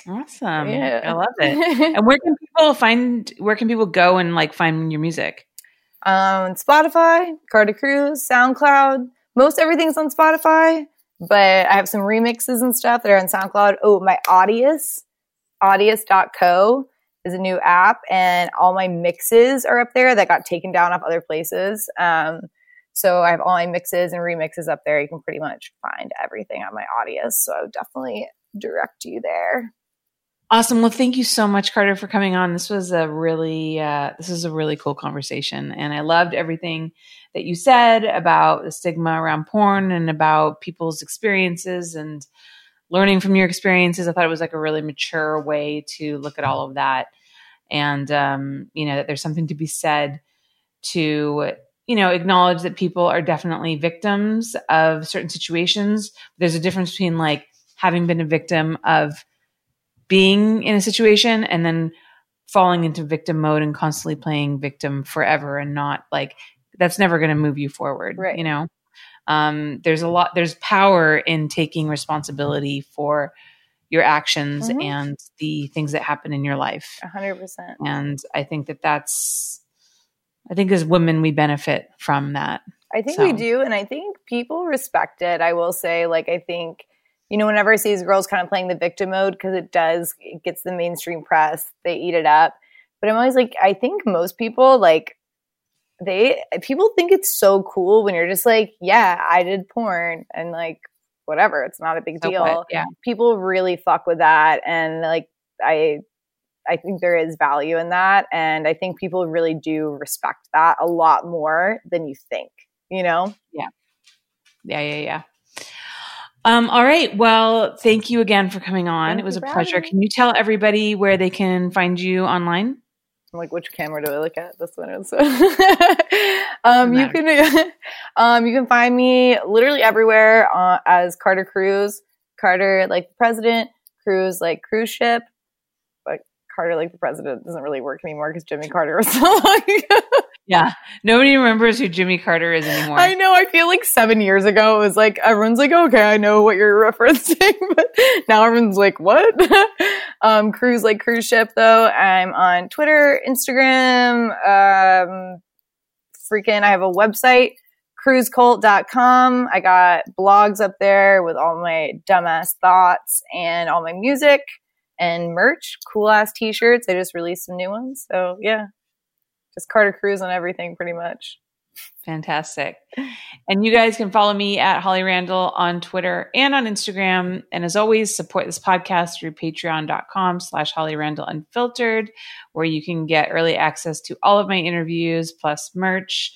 Awesome. Yeah. I love it. [laughs] and where can people find where can people go and like find your music? Um Spotify, Carter Cruise, SoundCloud. Most everything's on Spotify, but I have some remixes and stuff that are on SoundCloud. Oh, my Audius, audius.co is a new app and all my mixes are up there that got taken down off other places. Um, so I have all my mixes and remixes up there. You can pretty much find everything on my Audius. So I would definitely direct you there. Awesome. Well, thank you so much, Carter, for coming on. This was a really, uh, this is a really cool conversation, and I loved everything that you said about the stigma around porn and about people's experiences and learning from your experiences. I thought it was like a really mature way to look at all of that, and um, you know that there's something to be said to you know acknowledge that people are definitely victims of certain situations. There's a difference between like having been a victim of being in a situation and then falling into victim mode and constantly playing victim forever and not like that's never going to move you forward right. you know? Um, there's a lot there's power in taking responsibility for your actions mm-hmm. and the things that happen in your life. 100% and i think that that's i think as women we benefit from that i think so. we do and i think people respect it i will say. Like i think you know, whenever I see these girls kind of playing the victim mode, because it does, it gets the mainstream press, they eat it up. But I'm always like, I think most people, like, they, people think it's so cool when you're just like, yeah, I did porn and like, whatever, it's not a big deal. Okay, yeah. People really fuck with that. And like, I, I think there is value in that. And I think people really do respect that a lot more than you think, you know? Yeah. Yeah, yeah, yeah. Um, all right. Well, thank you again for coming on. Thank it was a pleasure. Can you tell everybody where they can find you online? I'm like, which camera do I look at? This one is. [laughs] um, you can, [laughs] um, you can find me literally everywhere uh, as Carter Cruise. Carter, like the president. Cruise, like cruise ship. But Carter, like the president, doesn't really work anymore because Jimmy Carter was so long ago. Yeah. Nobody remembers who Jimmy Carter is anymore. I know. I feel like seven years ago, it was like, everyone's like, okay, I know what you're [laughs] referencing. But now everyone's like, what? [laughs] um, cruise, like cruise ship though. I'm on Twitter, Instagram, um, freaking, I have a website, cruzcult.com. I got blogs up there with all my dumbass thoughts and all my music and merch, cool ass t-shirts. I just released some new ones. So yeah, just Carter Cruise on everything pretty much. Fantastic. And you guys can follow me at Holly Randall on Twitter and on Instagram. And as always, support this podcast through patreon.com slash Holly Randall Unfiltered, where you can get early access to all of my interviews, plus merch,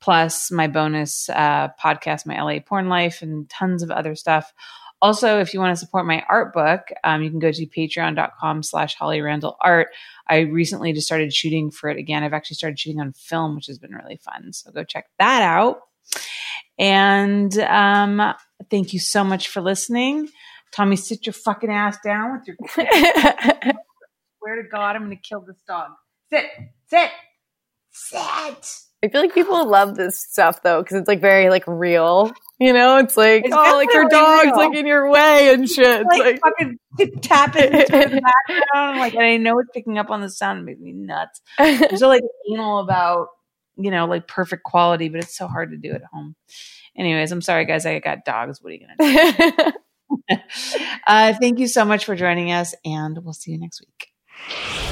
plus my bonus uh, podcast, My LA Porn Life, and tons of other stuff. Also, if you want to support my art book, um, you can go to patreon.com slash Holly Randall Art. I recently just started shooting for it again. I've actually started shooting on film, which has been really fun. So go check that out. And um, thank you so much for listening. Tommy, sit your fucking ass down with your. I [laughs] swear to God, I'm going to kill this dog. Sit, sit, sit. I feel like people love this stuff though because it's like very like real. You know, it's like It's oh, like your dog's real. like in your way and shit. It's Like, like, fucking [laughs] tapping into the [laughs] background, like, and I know it's picking up on the sound. It makes me nuts. I'm so like anal about you know like perfect quality, but it's so hard to do at home. Anyways, I'm sorry, guys. I got dogs. What are you gonna do? [laughs] uh, thank you so much for joining us, and we'll see you next week.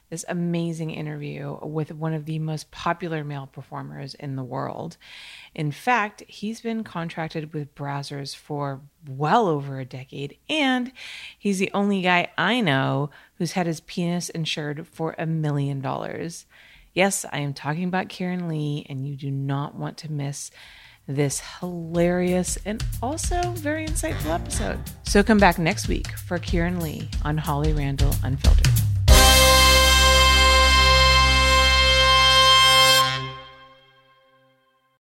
this amazing interview with one of the most popular male performers in the world. In fact, he's been contracted with Brazzers for well over a decade, and he's the only guy I know who's had his penis insured for a million dollars. Yes, I am talking about Keiran Lee, and you do not want to miss this hilarious and also very insightful episode. So come back next week for Keiran Lee on Holly Randall Unfiltered.